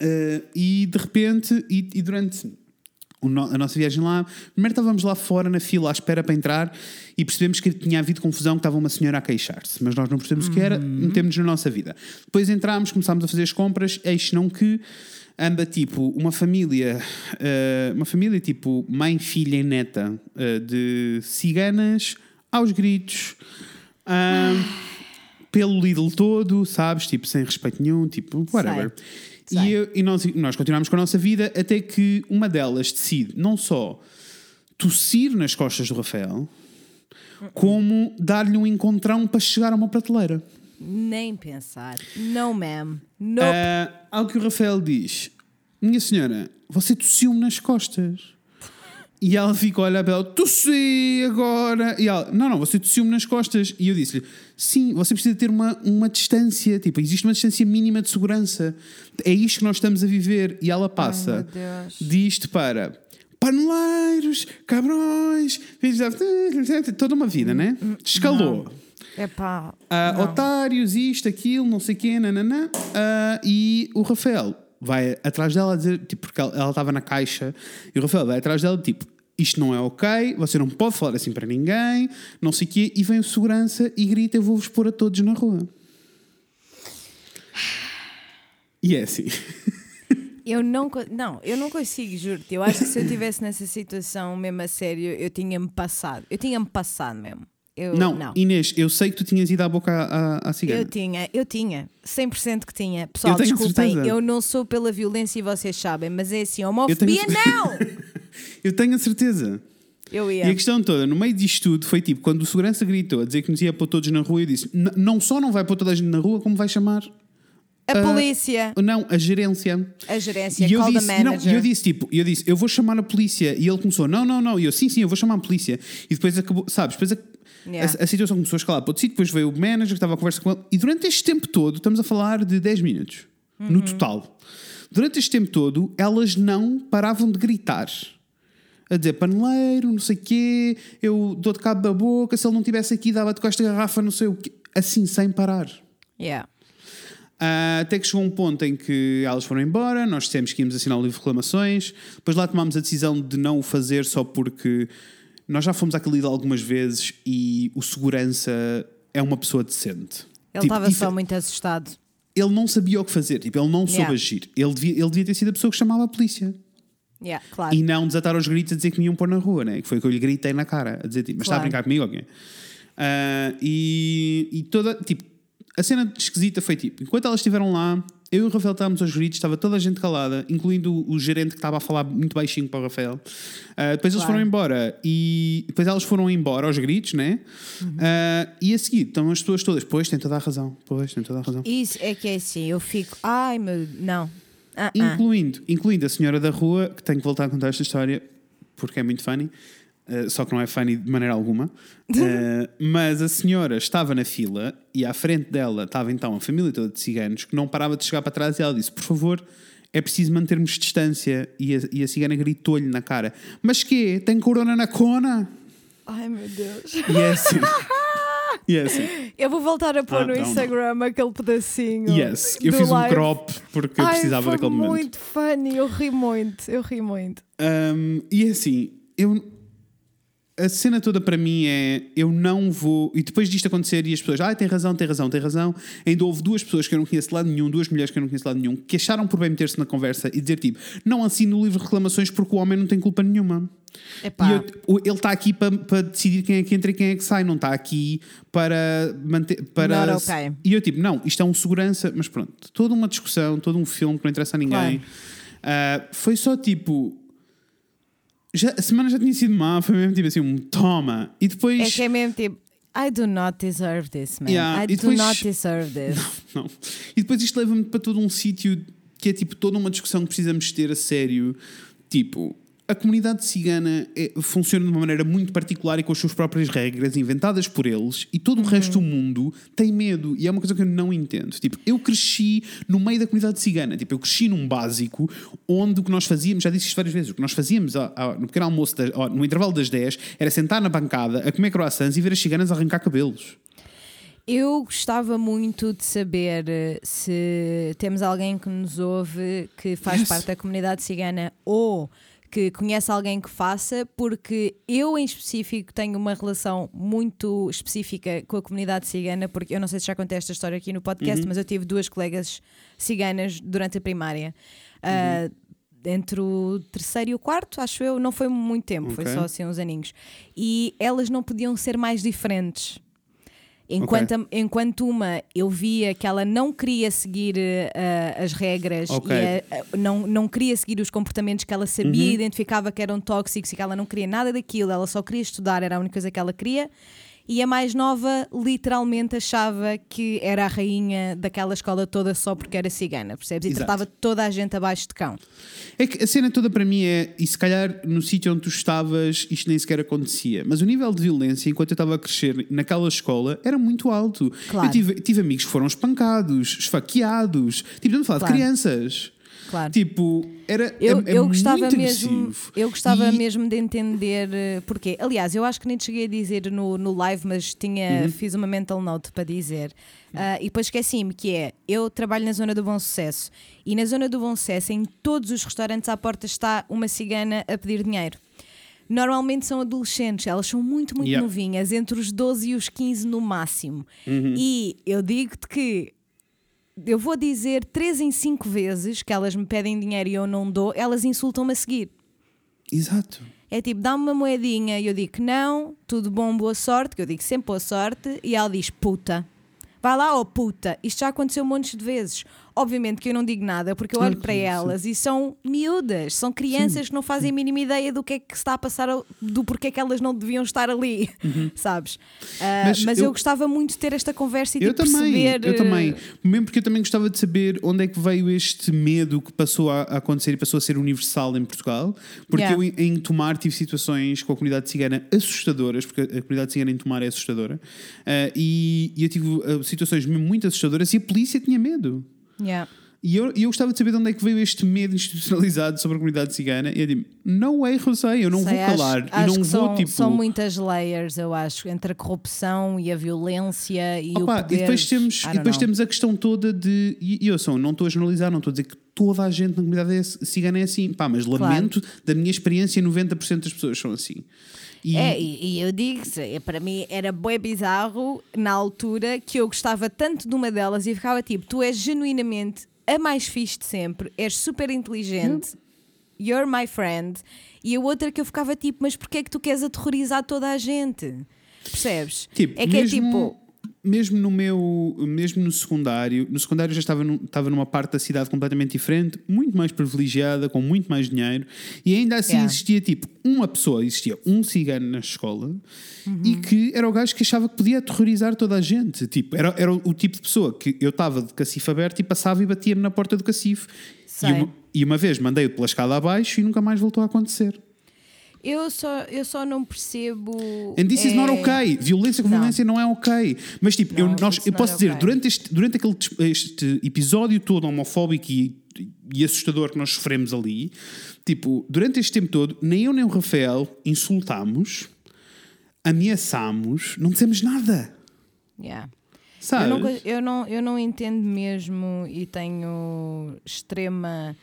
Uh, e de repente, e, e durante a nossa viagem lá, primeiro estávamos lá fora na fila à espera para entrar e percebemos que tinha havido confusão, que estava uma senhora a queixar-se, mas nós não percebemos o que era, metemos na nossa vida. Depois entramos, começámos a fazer as compras, eis não que anda tipo uma família, eh, uma família tipo mãe, filha e neta eh, de ciganas aos gritos. pelo Lidl todo, sabes? Tipo, sem respeito nenhum, tipo, whatever. Sei. E, eu- e nós, nós continuamos com a nossa vida até que uma delas decide não só tossir nas costas do Rafael, como dar-lhe um encontrão para chegar a uma prateleira. Nem pensar. No, ma'am. Nope. Ah, ao que o Rafael diz: Minha senhora, você tossiu-me nas costas. E ela fica a olhar para ela: Tossi agora. E ela: Não, não, você tossiu-me nas costas. E eu disse-lhe: Sim, você precisa ter uma, uma distância. Tipo, existe uma distância mínima de segurança. É isto que nós estamos a viver. E ela passa Deus. disto para paneleiros, cabrões, toda uma vida, né? Escalou. É pá. Ah, otários, isto, aquilo, não sei o quê, nananã. Ah, e o Rafael vai atrás dela a dizer, tipo, porque ela estava na caixa, e o Rafael vai atrás dela, tipo, isto não é ok, você não pode falar assim para ninguém, não sei o quê, e vem o segurança e grita: Eu vou-vos pôr a todos na rua. E é assim. Eu não, não, eu não consigo, juro-te. Eu acho que se eu estivesse nessa situação mesmo a sério, eu tinha-me passado. Eu tinha-me passado mesmo. Eu, Não, não. Inês, eu sei que tu tinhas ido à boca à, à, cigana. Eu tinha, eu tinha, 100% que tinha. Pessoal, Eu desculpem, eu não sou pela violência e vocês sabem, mas é assim, homofobia tenho- não! Eu tenho a certeza. Eu E ia. a questão toda, no meio disto tudo, foi tipo, quando o segurança gritou a dizer que nos ia pôr todos na rua, eu disse: "N- não só não vai pôr toda a gente na rua, como vai chamar. A Ah, polícia, Não, a gerência. a gerência, E eu call disse, the não, manager. e eu disse tipo, eu disse, eu vou chamar a polícia. E ele começou, não, não, não. E eu, sim, sim, eu vou chamar a polícia. E depois acabou, sabes, depois Yeah. a- a situação começou a escalar para outro sítio, depois veio o manager que estava a conversa com ele. E durante este tempo todo, estamos a falar de 10 minutos, no Uhum. total. Durante este tempo todo, elas não paravam de gritar. A dizer paneleiro, não sei o quê, eu dou-te cabo da boca, se ele não estivesse aqui, dava-te com esta garrafa, não sei o quê. Assim, sem parar. Yeah. Ah, até que chegou um ponto em que elas foram embora, nós dissemos que íamos assinar o livro de reclamações, depois lá tomámos a decisão de não o fazer só porque nós já fomos àquele lido algumas vezes e o segurança é uma pessoa decente. Ele Tipo, estava e só fe- muito assustado. Ele não sabia o que fazer, tipo, ele não soube Yeah. agir. Ele devia, ele devia ter sido a pessoa que chamava a polícia. Yeah, claro. E não desatar os gritos a dizer que me iam pôr na rua, né? Que foi o que eu lhe gritei na cara, a dizer tipo, mas está a Claro. brincar comigo ou quê? Ah, e, e toda, tipo, a cena esquisita foi tipo, enquanto elas estiveram lá, eu e o Rafael estávamos aos gritos, estava toda a gente calada, incluindo o, gerente que estava a falar muito baixinho para o Rafael. Ah, depois eles Claro. foram embora e depois elas foram embora aos gritos, né? Uhum. Ah, e a seguir estão as pessoas todas, pois tem toda a razão, pois tem toda a razão. Isso é que é assim, eu fico, ai meu, não. Ah. Incluindo, incluindo a senhora da rua, que tenho que voltar a contar esta história porque é muito funny, eh, só que não é funny de maneira alguma. Eh, mas a senhora estava na fila e à frente dela estava então a família toda de ciganos que não parava de chegar para trás e ela disse: Por favor, é preciso mantermos distância. E a, e a cigana gritou-lhe na cara: Mas quê? Tem corona na cona? Ai meu Deus. E é assim. e é assim. Eu vou voltar a pôr Ah, no não, não. Instagram aquele pedacinho. Yes. Eu fiz um live. crop porque eu Ai, precisava foi daquele momento. muito funny, eu ri muito, eu ri muito. Um, e é assim, eu. A cena toda para mim é eu não vou. E depois disto acontecer e as pessoas, ah, tem razão, tem razão, tem razão. Ainda houve duas pessoas que eu não conheço de lado nenhum, duas mulheres que eu não conheço de lado nenhum, que acharam por bem meter-se na conversa e dizer tipo, não assino o livro de reclamações porque o homem não tem culpa nenhuma. E eu- ele está aqui para, para decidir quem é que entra e quem é que sai, não está aqui para manter. Para... Okay. E eu tipo, não, isto é um segurança, mas pronto, toda uma discussão, todo um filme que não interessa a ninguém. Ah, foi só tipo. Já, a semana já tinha sido má, foi mesmo tipo assim, um toma. E depois. É que é mesmo tipo, I do not deserve this, man. Yeah, I do depois- not deserve this. Não. E depois isto leva-me para todo um sítio que é tipo toda uma discussão que precisamos ter a sério. Tipo, a comunidade cigana é- funciona de uma maneira muito particular e com as suas próprias regras inventadas por eles, e todo o resto do mundo tem medo. E é uma coisa que eu não entendo. Tipo, eu cresci no meio da comunidade cigana. Tipo, eu cresci num básico onde o que nós fazíamos, já disse isto várias vezes, o que nós fazíamos ao- ao- no pequeno almoço, das- ao- no intervalo das 10, era sentar na bancada a comer croissants e ver as ciganas arrancar cabelos. Eu gostava muito de saber eh, se temos alguém que nos ouve que faz Yes. parte da comunidade cigana ou que conhece alguém que faça, porque eu em específico tenho uma relação muito específica com a comunidade cigana, porque eu não sei se já contei esta história aqui no podcast, mas eu tive duas colegas ciganas durante a primária. Ah, entre o terceiro e o quarto, acho eu, não foi muito tempo, foi Ok. só assim uns aninhos. E elas não podiam ser mais diferentes. Enquanto, a- enquanto uma eu via que ela não queria seguir eh, as regras Ok. e eh, não, não queria seguir os comportamentos que ela sabia Uhum. e identificava que eram tóxicos e que ela não queria nada daquilo, ela só queria estudar, era a única coisa que ela queria. E a mais nova literalmente achava que era a rainha daquela escola toda só porque era cigana, percebes? E Exato. tratava toda a gente abaixo de cão. É que a cena toda para mim é, e se calhar no sítio onde tu estavas isto nem sequer acontecia, mas o nível de violência enquanto eu estava a crescer naquela escola era muito alto. Claro. Eu tive, tive amigos que foram espancados, esfaqueados, tipo, estamos a falar Claro. de crianças. Claro. Tipo, era Eu, é, é eu gostava mesmo, agressivo. eu gostava E- mesmo de entender eh, porquê. Aliás, eu acho que nem te cheguei a dizer no, no live, mas tinha, Uhum. fiz uma mental note para dizer. Ah, e depois esqueci-me que é, eu trabalho na zona do bom sucesso e na zona do bom sucesso, em todos os restaurantes à porta está uma cigana a pedir dinheiro. Normalmente são adolescentes, elas são muito, muito Yeah. novinhas, entre os 12 e os 15 no máximo. Uhum. E eu digo-te que eu vou dizer 3 em 5 vezes que elas me pedem dinheiro e eu não dou, elas insultam-me a seguir. Exato. É tipo, dá-me uma moedinha e eu digo que não, tudo bom, boa sorte, que eu digo sempre boa sorte, e ela diz puta. Vai lá, oh puta. Isto já aconteceu montes de vezes. Obviamente que eu não digo nada, porque eu olho para elas e são miúdas, são crianças que não fazem a mínima ideia do que é que se está a passar, do porquê que elas não deviam estar ali, sabes? Ah, mas Uhum. Mas eu, eu- gostava muito de ter esta conversa e Eu de também, perceber. eu também. eh, Mesmo porque eu também gostava de saber onde é que veio este medo que passou a, acontecer e passou a ser universal em Portugal. Porque Yeah. eu, em, em Tomar, tive situações com a comunidade cigana assustadoras, porque a comunidade cigana em Tomar é assustadora. Ah, e, e eu tive ah, situações muito assustadoras e a polícia tinha medo. Yeah. E eu, eu gostava de saber de onde é que veio este medo institucionalizado sobre a comunidade cigana. E eu digo, no way, José, eu não Sei, vou calar. acho não vou, são, tipo... são muitas layers, eu acho, entre a corrupção e a violência e Opa, o poder. e depois, temos, e depois know. temos a questão toda de. E eu sou, não estou a generalizar, não estou a dizer que toda a gente na comunidade é- cigana é assim. Pá, mas Claro. lamento, da minha experiência, 90% das pessoas são assim. E, É, e, e eu digo para mim era bué bizarro na altura que eu gostava tanto de uma delas e ficava tipo, tu és genuinamente a mais fixe de sempre, és super inteligente, you're my friend, e a outra que eu ficava tipo, mas porquê é que tu queres aterrorizar toda a gente? Percebes? tipo, é que mesmo, é tipo, Mesmo no meu. Mesmo no secundário, no secundário já estava, num- estava numa parte da cidade completamente diferente, muito mais privilegiada, com muito mais dinheiro, e ainda assim Yeah. existia tipo uma pessoa, existia um cigano na escola Uhum. e que era o gajo que achava que podia aterrorizar toda a gente. Tipo, era, era o, tipo de pessoa que eu estava de cacife aberto e passava e batia-me na porta do cacife. E uma, e uma vez mandei-o pela escada abaixo e nunca mais voltou a acontecer. Eu só, eu só não percebo. And this is not é- ok. Violência com Não. violência não é ok. Mas tipo, eu, Não, nós, it's eu posso dizer, okay. durante, este, durante aquele, este episódio todo homofóbico e, e assustador que nós sofremos ali, tipo, durante este tempo todo, nem eu nem o Rafael insultámos, ameaçámos, não dissemos nada. Yeah. Sabe? Eu não, eu, não, eu não entendo mesmo e tenho extrema.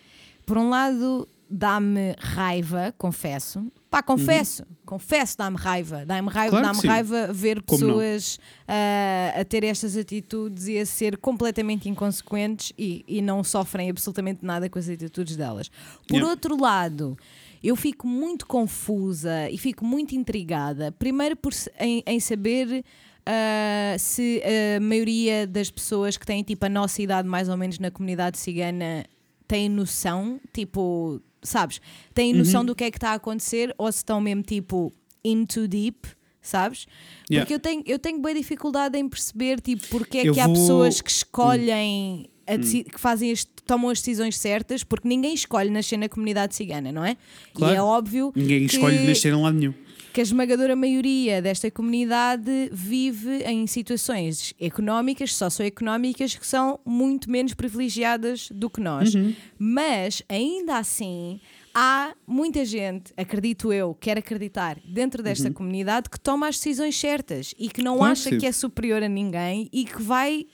Por um lado, dá-me raiva, confesso. Pá, confesso, confesso, dá-me raiva. Dá-me raiva, Claro dá-me raiva ver Como pessoas ah, a ter estas atitudes e a ser completamente inconsequentes e, e não sofrem absolutamente nada com as atitudes delas. Por Yeah. outro lado, eu fico muito confusa e fico muito intrigada, primeiro por, em, em saber ah, se a maioria das pessoas que têm tipo a nossa idade mais ou menos na comunidade cigana têm noção, tipo, sabes, têm Uhum. noção do que é que está a acontecer ou se estão mesmo tipo in too deep, sabes? Yeah. Porque eu tenho, eu tenho boa dificuldade em perceber tipo, porque é Eu que há vou- pessoas que escolhem, a deci- que fazem tomam as decisões certas, porque ninguém escolhe nascer na comunidade cigana, não é? Claro. E é óbvio Ninguém escolhe nascer em lado nenhum. Que a esmagadora maioria desta comunidade vive em situações económicas, socioeconómicas, que são muito menos privilegiadas do que nós. Uhum. Mas, ainda assim, há muita gente, acredito eu, quer acreditar, dentro desta comunidade, que toma as decisões certas e que não Uhum. Claro que acha sim. que é superior a ninguém e que vai,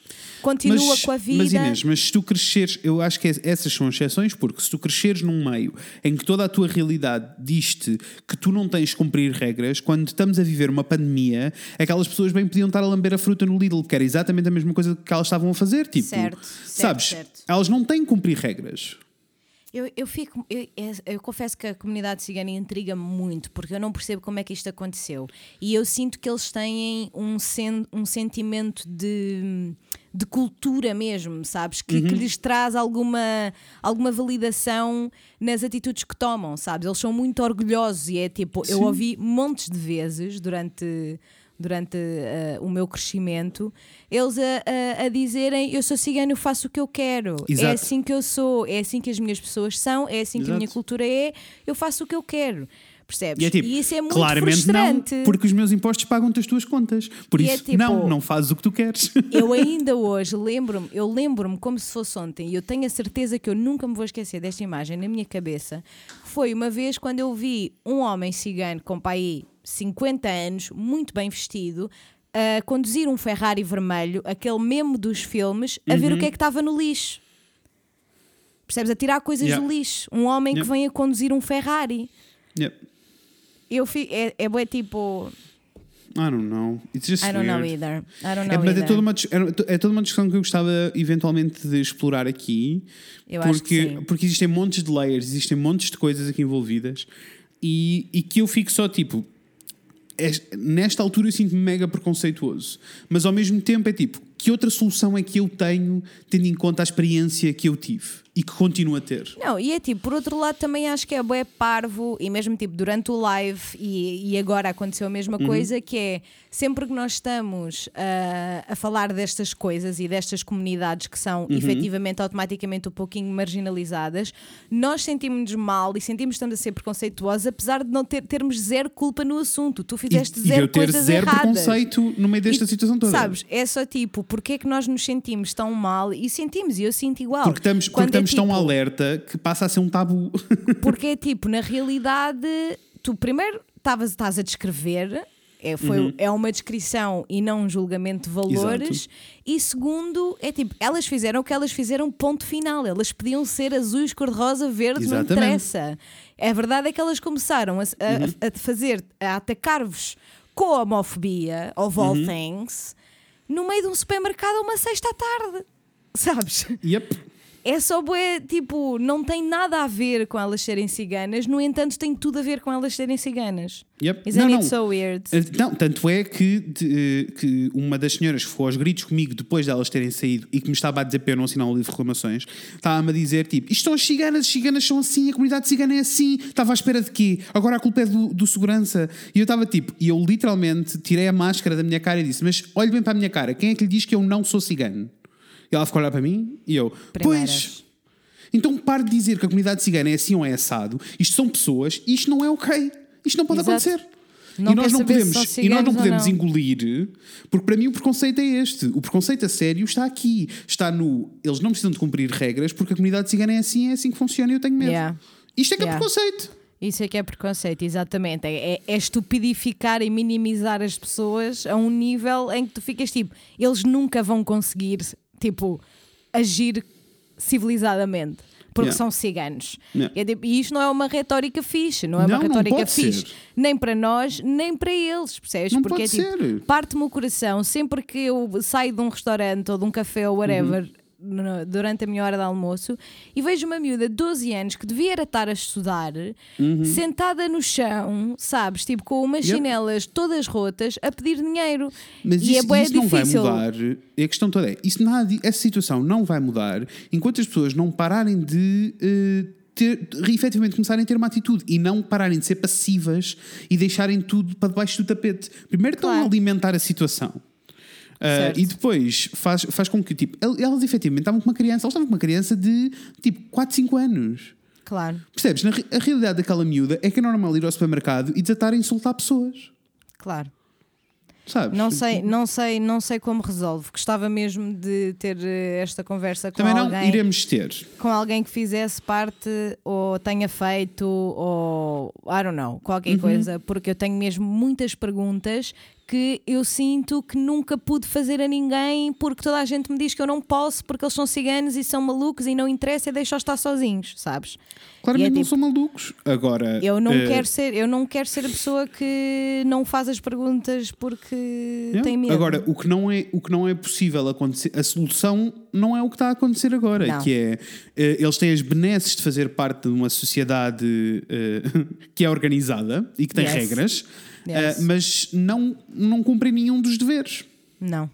continua mas, com a vida. Mas Inês, mas se tu cresceres, eu acho que essas são exceções, porque se tu cresceres num meio em que toda a tua realidade diz-te que tu não tens de cumprir regras, quando estamos a viver uma pandemia, aquelas pessoas bem podiam estar a lamber a fruta no Lidl, que era exatamente a mesma coisa que elas estavam a fazer. Tipo, Certo, certo, sabes? certo. Elas não têm que cumprir regras. Eu, eu fico, eu, eu- eu confesso que a comunidade cigana intriga-me muito, porque eu não percebo como é que isto aconteceu. E eu sinto que eles têm um, sen, um sentimento de, de cultura mesmo, sabes? Que, que lhes traz alguma, alguma validação nas atitudes que tomam, sabes? Eles são muito orgulhosos e é tipo, eu Sim. ouvi montes de vezes durante durante eh, o meu crescimento, eles a, a, a dizerem eu sou cigano, eu faço o que eu quero. É Exato. assim que eu sou, é assim que as minhas pessoas são, é assim que a minha Exato. cultura é, eu faço o que eu quero. Percebes? E é tipo, isso é muito claramente frustrante. não, porque os meus impostos pagam-te as tuas contas. Por E é isso, tipo- não, não fazes o que tu queres. Eu ainda hoje lembro-me, eu lembro-me como se fosse ontem, e eu tenho a certeza que eu nunca me vou esquecer desta imagem na minha cabeça. Foi uma vez quando eu vi um homem cigano com pai 50 anos, muito bem vestido, a conduzir um Ferrari vermelho, aquele memo dos filmes, a Uhum. ver o que é que estava no lixo. Percebes? A tirar coisas Yeah. do lixo. Um homem Yeah. que vem a conduzir um Ferrari. Yep. Eu fi, é, é bué tipo. I don't know. It's just I don't know weird. either. I don't É, know é either. toda, uma, é- é toda uma discussão que eu gostava eventualmente de explorar aqui. Eu porque, porque existem montes de layers, existem montes de coisas aqui envolvidas e, e que eu fico só tipo. Es- nesta altura eu sinto-me mega preconceituoso, mas ao mesmo tempo é tipo, que outra solução é que eu tenho tendo em conta a experiência que eu tive e que continuo a ter? Não, e é tipo, por outro lado também acho que é bué parvo e mesmo tipo durante o live e, e agora aconteceu a mesma Uhum. coisa que é sempre que nós estamos ah, a falar destas coisas e destas comunidades que são Uhum. efetivamente automaticamente um pouquinho marginalizadas, nós sentimos-nos mal e sentimos estamos a ser preconceituosos apesar de não ter, termos zero culpa no assunto. Tu E, fizeste e zero eu ter coisas zero erradas. preconceito no meio desta E, situação toda. Sabes, é só tipo, porque é que nós nos sentimos tão mal e sentimos, e eu sinto igual. Porque estamos, porque Quando é estamos tão tipo- alerta que passa a ser um tabu. Porque é tipo, na realidade, tu primeiro estavas- estás a descrever, é, foi, é uma descrição e não um julgamento de valores, Exato. e segundo, é tipo, elas fizeram o que elas fizeram, ponto final. Elas podiam ser azuis, cor-de-rosa, verde, não Exatamente. interessa. A verdade é que elas começaram a, a- a fazer, a atacar-vos com a homofobia, of all things, no meio de um supermercado a uma sexta à tarde. Sabes? yep. É só bué, tipo, não tem nada a ver com elas serem ciganas, no entanto tem tudo a ver com elas serem ciganas. Yep. Isn't Não, it não. so weird? Eh, Não, tanto é que, de- que uma das senhoras que foi aos gritos comigo depois delas terem saído e que me estava a dizer para eu não assinar o livro de reclamações, estava-me a dizer tipo: isto são as ciganas, as ciganas são assim, a comunidade cigana é assim, estava à espera de quê? Agora a culpa é do, do segurança. E eu estava tipo, e eu literalmente tirei a máscara da minha cara e disse: Mas olhe bem para a minha cara, quem é que lhe diz que eu não sou cigano? E ela ficou a olhar para mim e eu, Primeiras. pois. Então pare de dizer que a comunidade cigana é assim ou é assado. Isto são pessoas e isto não é ok. Isto não pode Exato. acontecer. Não e nós não podemos, e nós não podemos engolir, porque para mim o preconceito é este. O preconceito a sério está aqui. Está no. Eles não precisam de cumprir regras porque a comunidade cigana é assim, é assim que funciona e eu tenho medo. Yeah. Isto é que Yeah. é preconceito. Isso é que é preconceito, exatamente. É, é- é estupidificar e minimizar as pessoas a um nível em que tu ficas tipo, eles nunca vão conseguir, tipo, agir civilizadamente. Porque Yeah. são ciganos. Yeah. É tipo, e isto não é uma retórica fixe, não é Não, uma retórica fixe, ser. nem para nós, nem para eles, percebes? Não Porque é tipo, parte-me o coração sempre que eu saio de um restaurante ou de um café ou whatever. Uhum. No- Durante a minha hora de almoço e vejo uma miúda de 12 anos que devia estar a estudar, sentada no chão, sabes? Tipo com umas Uhum. Yep. chinelas todas rotas a pedir dinheiro. Mas e isso, é isso não vai mudar. A questão toda é: isso nada, essa situação não vai mudar enquanto as pessoas não pararem de. eh, ter, efetivamente começarem a ter uma atitude e não pararem de ser passivas e deixarem tudo para debaixo do tapete. Primeiro estão Claro. a alimentar a situação. Certo. e depois faz, faz com que, tipo, el- elas efetivamente estavam com uma criança, elas estavam com uma criança de tipo 4, 5 anos. Claro, Percebes? Na, a realidade daquela miúda é que é normal ir ao supermercado e desatar a insultar pessoas. claro. Sabes? Não sei, não sei, não sei como resolve. Gostava mesmo de ter eh, esta conversa com Também não alguém. iremos ter. com alguém que fizesse parte ou tenha feito ou I don't know, qualquer Uhum. coisa, porque eu tenho mesmo muitas perguntas que eu sinto que nunca pude fazer a ninguém porque toda a gente me diz que eu não posso porque eles são ciganos e são malucos e não interessa, deixa-os estar sozinhos, sabes? Claramente E é não tipo, são malucos. Agora. Eu não eh, quero ser, eu não quero ser a pessoa que não faz as perguntas porque yeah. tem medo. Agora, o que, não é, o que não é possível acontecer, a solução não é o que está a acontecer agora, Não. que é eh, eles têm as benesses de fazer parte de uma sociedade eh, que é organizada e que tem Yes. regras, Yes. eh, mas não, não cumprem nenhum dos deveres. não.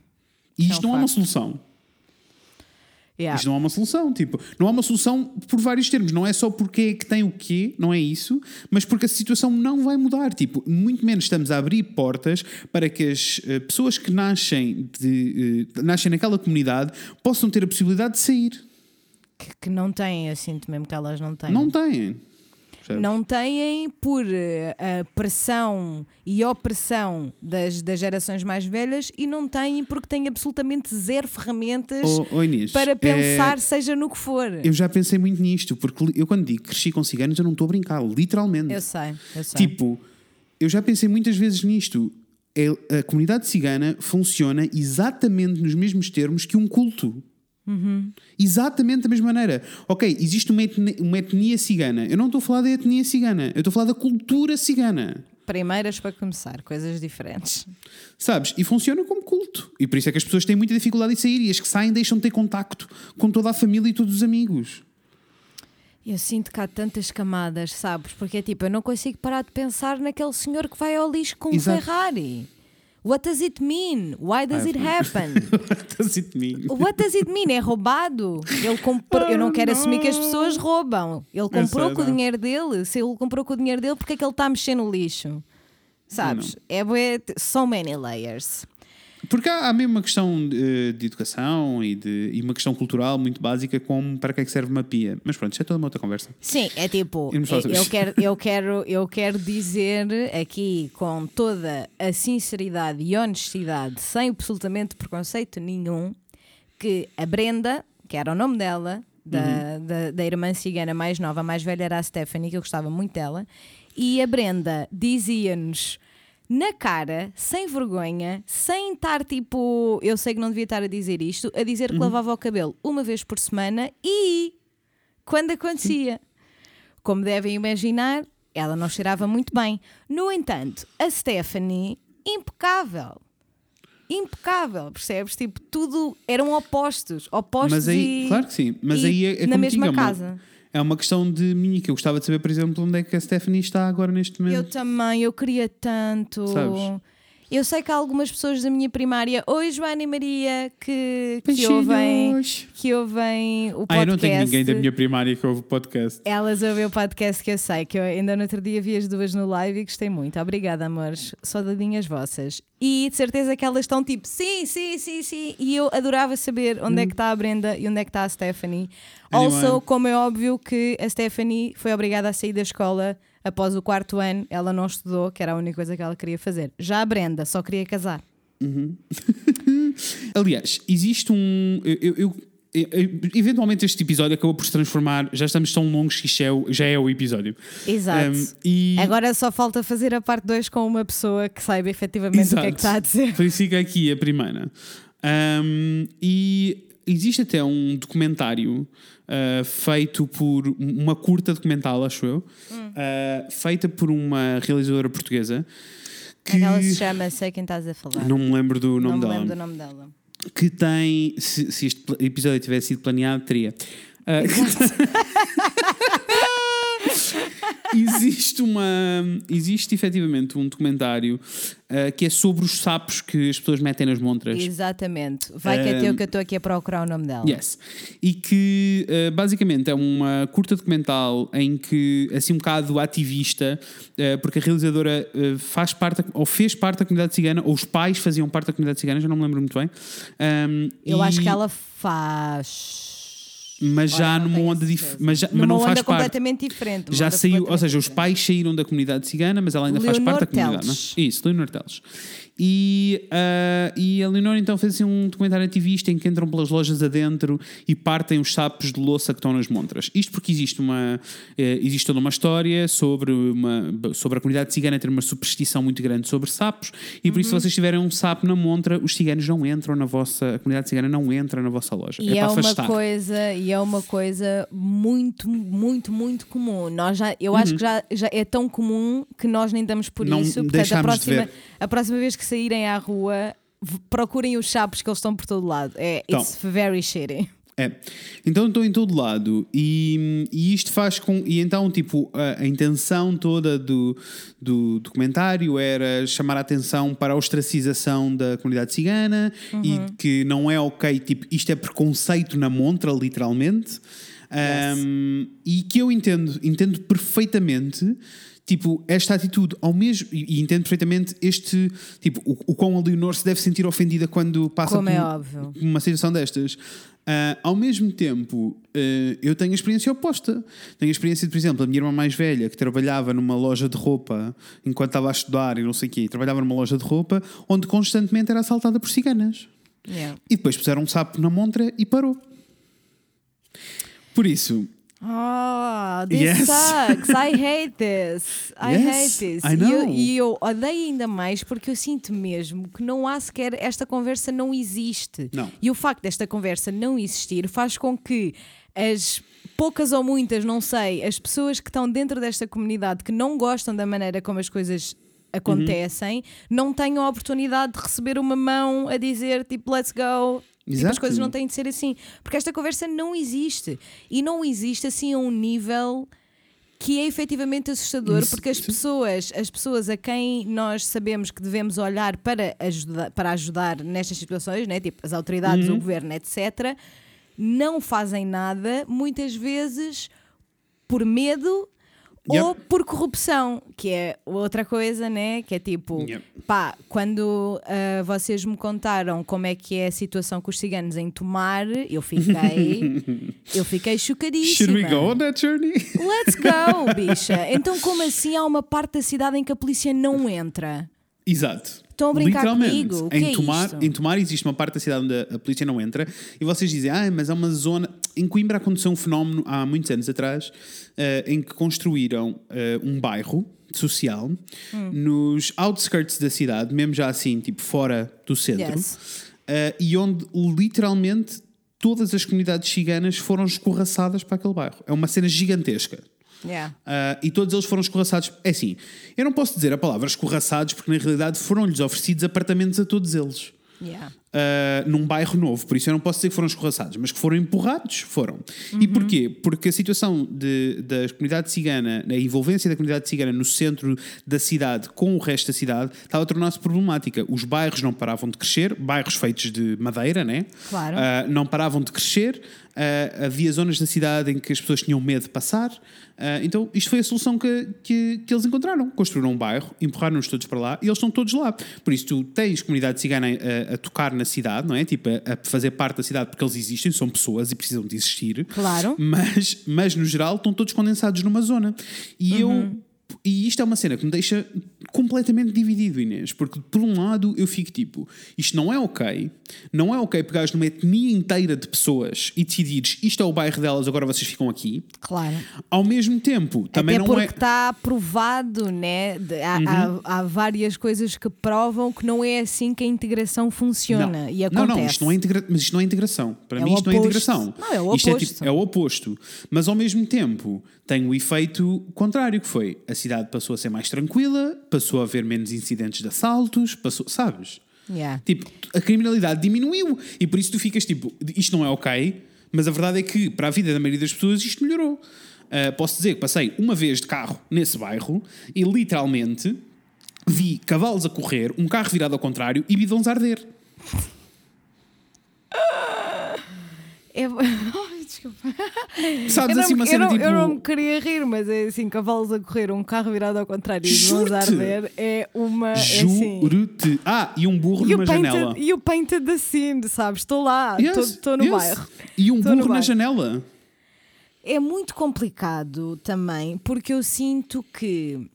E isto um não é uma solução. Yeah. Isto não é uma solução, tipo, não é uma solução por vários termos, não é só porque é que tem o quê, não é isso, mas porque a situação não vai mudar, tipo, muito menos estamos a abrir portas para que as eh, pessoas que nascem, de, eh, nascem naquela comunidade possam ter a possibilidade de sair. Que, que não têm, eu sinto mesmo que elas não têm. Não têm. Percebes? Não têm por eh, a pressão e opressão das, das gerações mais velhas e não têm porque têm absolutamente zero ferramentas Oh, oh, Inês, para é- pensar, seja no que for. Eu já pensei muito nisto, porque eu quando digo cresci com ciganos, eu não estou a brincar, literalmente. Eu sei, eu sei. Tipo, eu já pensei muitas vezes nisto. É- A comunidade cigana funciona exatamente nos mesmos termos que um culto. Exatamente da mesma maneira. Ok, existe uma etnia, uma etnia cigana. Eu não estou a falar da etnia cigana, eu estou a falar da cultura cigana. Primeiras para começar, coisas diferentes. Sabes? E funciona como culto. E por isso é que as pessoas têm muita dificuldade em sair e as que saem deixam de ter contacto com toda a família e todos os amigos. Eu sinto que há tantas camadas, sabes? Porque é tipo, eu não consigo parar de pensar naquele senhor que vai ao lixo com um. Ferrari. What does it mean? Why does it happen? Does it mean? What does it mean? É roubado? Ele comprou. Eu não quero assumir que as pessoas roubam. Ele comprou sei, com o não. dinheiro dele. Se ele comprou com o dinheiro dele, porque é que ele está a mexer no lixo? Sabes? É so many layers. Porque há, há mesmo uma questão de, de educação e, de, e uma questão cultural muito básica como para que é que serve uma pia. Mas pronto, isso é toda uma outra conversa. Sim, é tipo, sobre eu quero, eu, quero, eu quero dizer aqui com toda a sinceridade e honestidade, sem absolutamente preconceito nenhum, que a Brenda, que era o nome dela, da, Uhum. da, da irmã cigana mais nova, a mais velha era a Stephanie, que eu gostava muito dela, e a Brenda dizia-nos na cara, sem vergonha, sem estar tipo, eu sei que não devia estar a dizer isto, a dizer Uhum. que lavava o cabelo uma vez por semana e quando acontecia. Como devem imaginar, ela não cheirava muito bem. No entanto, a Stephanie, impecável. Impecável, percebes? Tipo, tudo eram opostos. Opostos Mas aí, e, claro que sim. Mas e aí é, é na mesma digo, é uma- casa. É uma questão de mim que eu gostava de saber, por exemplo, onde é que a Stephanie está agora neste Eu momento. também, eu queria tanto. Sabes? Eu sei que há algumas pessoas da minha primária, oi Joana e Maria, que, que ouvem, que ouvem o podcast. Ah, eu não tenho ninguém da minha primária que ouve o podcast. Elas ouvem o podcast que eu sei, que eu ainda no outro dia vi as duas no live e gostei muito. Obrigada, amores. Saudadinhas vossas. E de certeza que elas estão tipo, sim, sim, sim, sim. E eu adorava saber onde é que está a Brenda e onde é que está a Stephanie. Anyway. Also, como é óbvio que a Stephanie foi obrigada a sair da escola após o quarto ano, ela não estudou, que era a única coisa que ela queria fazer. Já a Brenda só queria casar. Aliás, existe um. Eu, eu- eu- eventualmente este episódio acabou por se transformar. Já estamos tão longos que isto é já é o episódio. Exato. Um, e, Agora só falta fazer a parte 2 com uma pessoa que saiba efetivamente o que é que está a dizer. Isso fica aqui a primeira. Um, e existe até um documentário uh, feito por uma curta documental, acho eu, Hum. uh, feita por uma realizadora portuguesa que Ela se chama, sei quem estás a falar. não me lembro do nome não me dela. lembro do nome dela. que tem. Se, se este episódio tivesse sido planeado, teria. Ah, existe uma. Existe efetivamente um documentário ah, que é sobre os sapos que as pessoas metem nas montras. Exatamente. Vai que é teu que eu estou aqui a procurar o nome dela. Yes. E que uh, basicamente é uma curta documental em que, assim, um bocado ativista, uh, porque a realizadora uh, faz parte, ou fez parte da comunidade cigana, ou os pais faziam parte da comunidade cigana, já não me lembro muito bem. Um, Eu e- acho que ela faz. Mas já numa onda dif- mas, já, mas não faz parte. completamente diferente. Já saiu, ou seja, os pais saíram da comunidade cigana, mas ela ainda faz Leonor parte da comunidade. não é? Teles. Isso, Leonor Teles. E, ah, e a Leonor então fez assim, um documentário ativista em que entram pelas lojas adentro e partem os sapos de louça que estão nas montras. Isto porque existe uma eh, existe toda uma história sobre, uma, sobre a comunidade cigana ter uma superstição muito grande sobre sapos e por isso Uhum. se vocês tiverem um sapo na montra, os ciganos não entram na vossa, a comunidade cigana não entra na vossa loja. E é é, uma coisa, e é uma coisa muito, muito, muito comum. Nós já, eu Uhum. acho que já, já é tão comum que nós nem damos por Não isso. Portanto, a próxima, ver. a próxima vez que saírem à rua, procurem os sapos que eles estão por todo lado. É, Então. it's very shitty. É. Então estou em todo lado e, e isto faz com. E então, tipo, a, a intenção toda do, do documentário era chamar a atenção para a ostracização da comunidade cigana e que não é ok, tipo, isto é preconceito na montra, literalmente. Um, e que eu entendo, entendo perfeitamente. Tipo, esta atitude ao mesmo. E, e entendo perfeitamente este. Tipo, o, o quão a Leonor se deve sentir ofendida quando passa Como é por óbvio. uma situação destas. Ah, ao mesmo tempo, ah, eu tenho a experiência oposta. Tenho a experiência de, por exemplo, a minha irmã mais velha que trabalhava numa loja de roupa enquanto estava a estudar e não sei o quê, trabalhava numa loja de roupa onde constantemente era assaltada por ciganas. Yeah. E depois puseram um sapo na montra e parou. Por isso, Oh, this Yes. sucks. I hate this. I Yes, hate this. I E eu, e eu odeio ainda mais porque eu sinto mesmo que não há sequer. Esta conversa não existe. Não. E o facto desta conversa não existir faz com que as poucas ou muitas, não sei, as pessoas que estão dentro desta comunidade que não gostam da maneira como as coisas acontecem, não tenham a oportunidade de receber uma mão a dizer tipo, let's go. Tipo, as Exato. coisas não têm de ser assim. Porque esta conversa não existe. E não existe assim a um nível que é efetivamente assustador, porque as pessoas, as pessoas a quem nós sabemos que devemos olhar para ajudar, para ajudar nestas situações, né? tipo as autoridades, Uhum. o governo, etc., não fazem nada, muitas vezes por medo Yep. ou por corrupção, que é outra coisa, né? Que é tipo, Yep. pá, quando ah, vocês me contaram como é que é a situação com os ciganos em Tomar, eu fiquei, eu fiquei chocadíssima. should we go on that journey? Let's go, bicha. Então, como assim há uma parte da cidade em que a polícia não entra? Exato. Estão a brincar Literalmente. comigo? Em, é Tomar, isto? em Tomar existe uma parte da cidade onde a, polícia não entra e vocês dizem, ah, mas é uma zona. Em Coimbra aconteceu um fenómeno há muitos anos atrás em que construíram eh, um bairro social Hum. nos outskirts da cidade, mesmo já assim, tipo fora do centro, Yes. eh, e onde literalmente todas as comunidades ciganas foram escorraçadas para aquele bairro. É uma cena gigantesca. Yeah. Ah, e todos eles foram escorraçados. É assim, eu não posso dizer a palavra escorraçados porque na realidade foram-lhes oferecidos apartamentos a todos eles. Yeah. Ah, num bairro novo, por isso eu não posso dizer que foram escorraçados, mas que foram empurrados, foram. E porquê? Porque a situação de, da comunidade cigana, a envolvência da comunidade cigana no centro da cidade com o resto da cidade, estava a tornar-se problemática. Os bairros não paravam de crescer, bairros feitos de madeira, né? Claro. Ah, não paravam de crescer, ah, havia zonas da cidade em que as pessoas tinham medo de passar. Ah, então, isto foi a solução que, que, que eles encontraram. Construíram um bairro, empurraram-nos todos para lá e eles estão todos lá. Por isso, tu tens comunidade cigana a, a tocar na cidade, não é? Tipo, a, a fazer parte da cidade porque eles existem, são pessoas e precisam de existir. Claro. Mas, mas no geral, estão todos condensados numa zona. E eu. E isto é uma cena que me deixa completamente dividido, Inês, porque por um lado eu fico tipo, isto não é ok, não é ok pegares numa etnia inteira de pessoas e decidires isto é o bairro delas, agora vocês ficam aqui. Claro. Ao mesmo tempo, também Até não porque é. está provado, né? Há, há- há várias coisas que provam que não é assim que a integração funciona e não, acontece. não, isto não é integra... mas isto não é integração. Para É mim, isto não é oposto. integração. Não, é o Isto é, oposto. tipo- é o oposto. Mas ao mesmo tempo tem o efeito contrário, que foi a cidade passou a ser mais tranquila, passou a haver menos incidentes de assaltos, passou, sabes? Yeah. Tipo, a criminalidade diminuiu e por isso tu ficas tipo, isto não é ok, mas a verdade é que para a vida da maioria das pessoas isto melhorou. Ah, posso dizer que passei uma vez de carro nesse bairro e literalmente vi cavalos a correr, um carro virado ao contrário e bidões a arder. É... Desculpa. Sabes Eu assim não, uma eu, cena não, tipo. eu não me queria rir, mas é assim, cavalos a correr, um carro virado ao contrário e mãos a arder é uma. É assim. Juro-te. Ah, e um burro E o, numa janela. painted, e o painted the scene, sabes? Estou lá, Yes, estou no yes. bairro. E um burro na bairro. janela. É muito complicado também, porque eu sinto que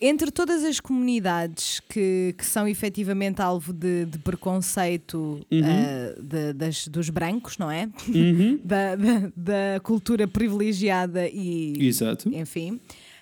entre todas as comunidades que, que são efetivamente alvo de, de preconceito Uhum. ah, de- das- dos brancos, não é? da, da- da cultura privilegiada e, Exato. enfim,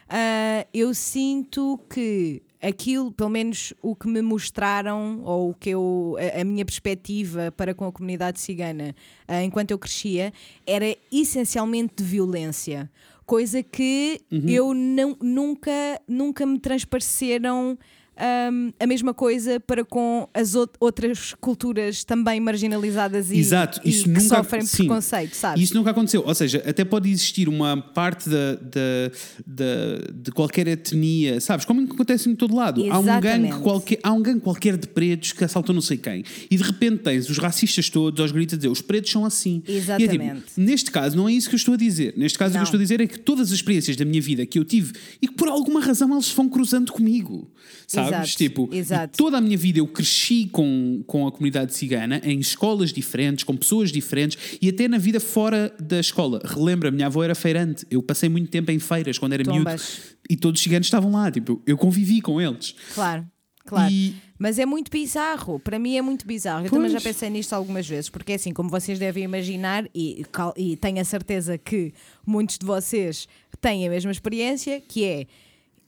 ah, eu sinto que aquilo, pelo menos o que me mostraram, ou o que eu, a, a minha perspectiva para com a comunidade cigana ah, enquanto eu crescia, era essencialmente de violência. Coisa que eu não, nunca, nunca me transpareceram hum, a mesma coisa para com as out- outras culturas também marginalizadas e, Exato, e isso que nunca sofrem sim. preconceito, sabes? Isso nunca aconteceu. Ou seja, até pode existir uma parte da, da, da- de qualquer etnia, sabes? Como acontece em todo lado. Há um, Exatamente. gangue qualquer, há um gangue qualquer de pretos que assaltou não sei quem. E de repente tens os racistas todos aos gritos a dizer os pretos são assim. E é tipo, Exatamente. neste caso, não é isso que eu estou a dizer. Neste caso, o que Não. eu estou a dizer é que todas as experiências da minha vida que eu tive e que por alguma razão eles vão cruzando comigo. Sabes? Exato, Tipo, exato. toda a minha vida eu cresci com, com a comunidade cigana em escolas diferentes, com pessoas diferentes e até na vida fora da escola. Relembra, minha avó era feirante. Eu passei muito tempo em feiras quando era miúdo Tombas. e todos os ciganos estavam lá. Tipo, eu convivi com eles. Claro, claro. E- Mas é muito bizarro. Para mim é muito bizarro. Eu também já pensei nisto algumas vezes, porque é assim, como vocês devem imaginar, e, e tenho a certeza que muitos de vocês têm a mesma experiência, que é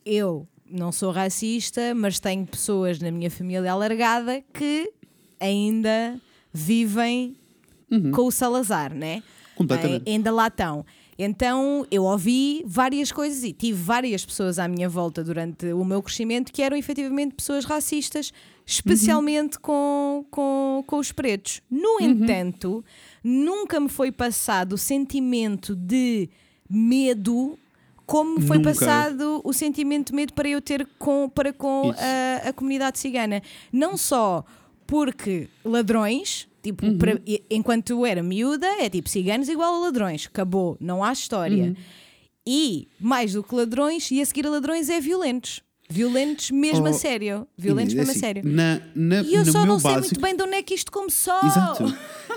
eu não sou racista, mas tenho pessoas na minha família alargada que ainda vivem com o Salazar, né? Uhum. Completamente. Ainda lá estão. Então eu ouvi várias coisas e tive várias pessoas à minha volta durante o meu crescimento que eram efetivamente pessoas racistas, especialmente com, com, com os pretos. No entanto, nunca me foi passado o sentimento de medo. Como foi Nunca. passado o sentimento de medo para eu ter com, para com a, a comunidade cigana. Não só porque ladrões, tipo, Uhum. enquanto eu era miúda, é tipo ciganos igual a ladrões, acabou, não há história. Uhum. E mais do que ladrões, e a seguir a ladrões é violentos. Violentos mesmo a Oh, sério. Violentos mesmo é a assim, sério. Na, na, E eu no só não sei básico, muito bem de onde é que isto começou. Exato.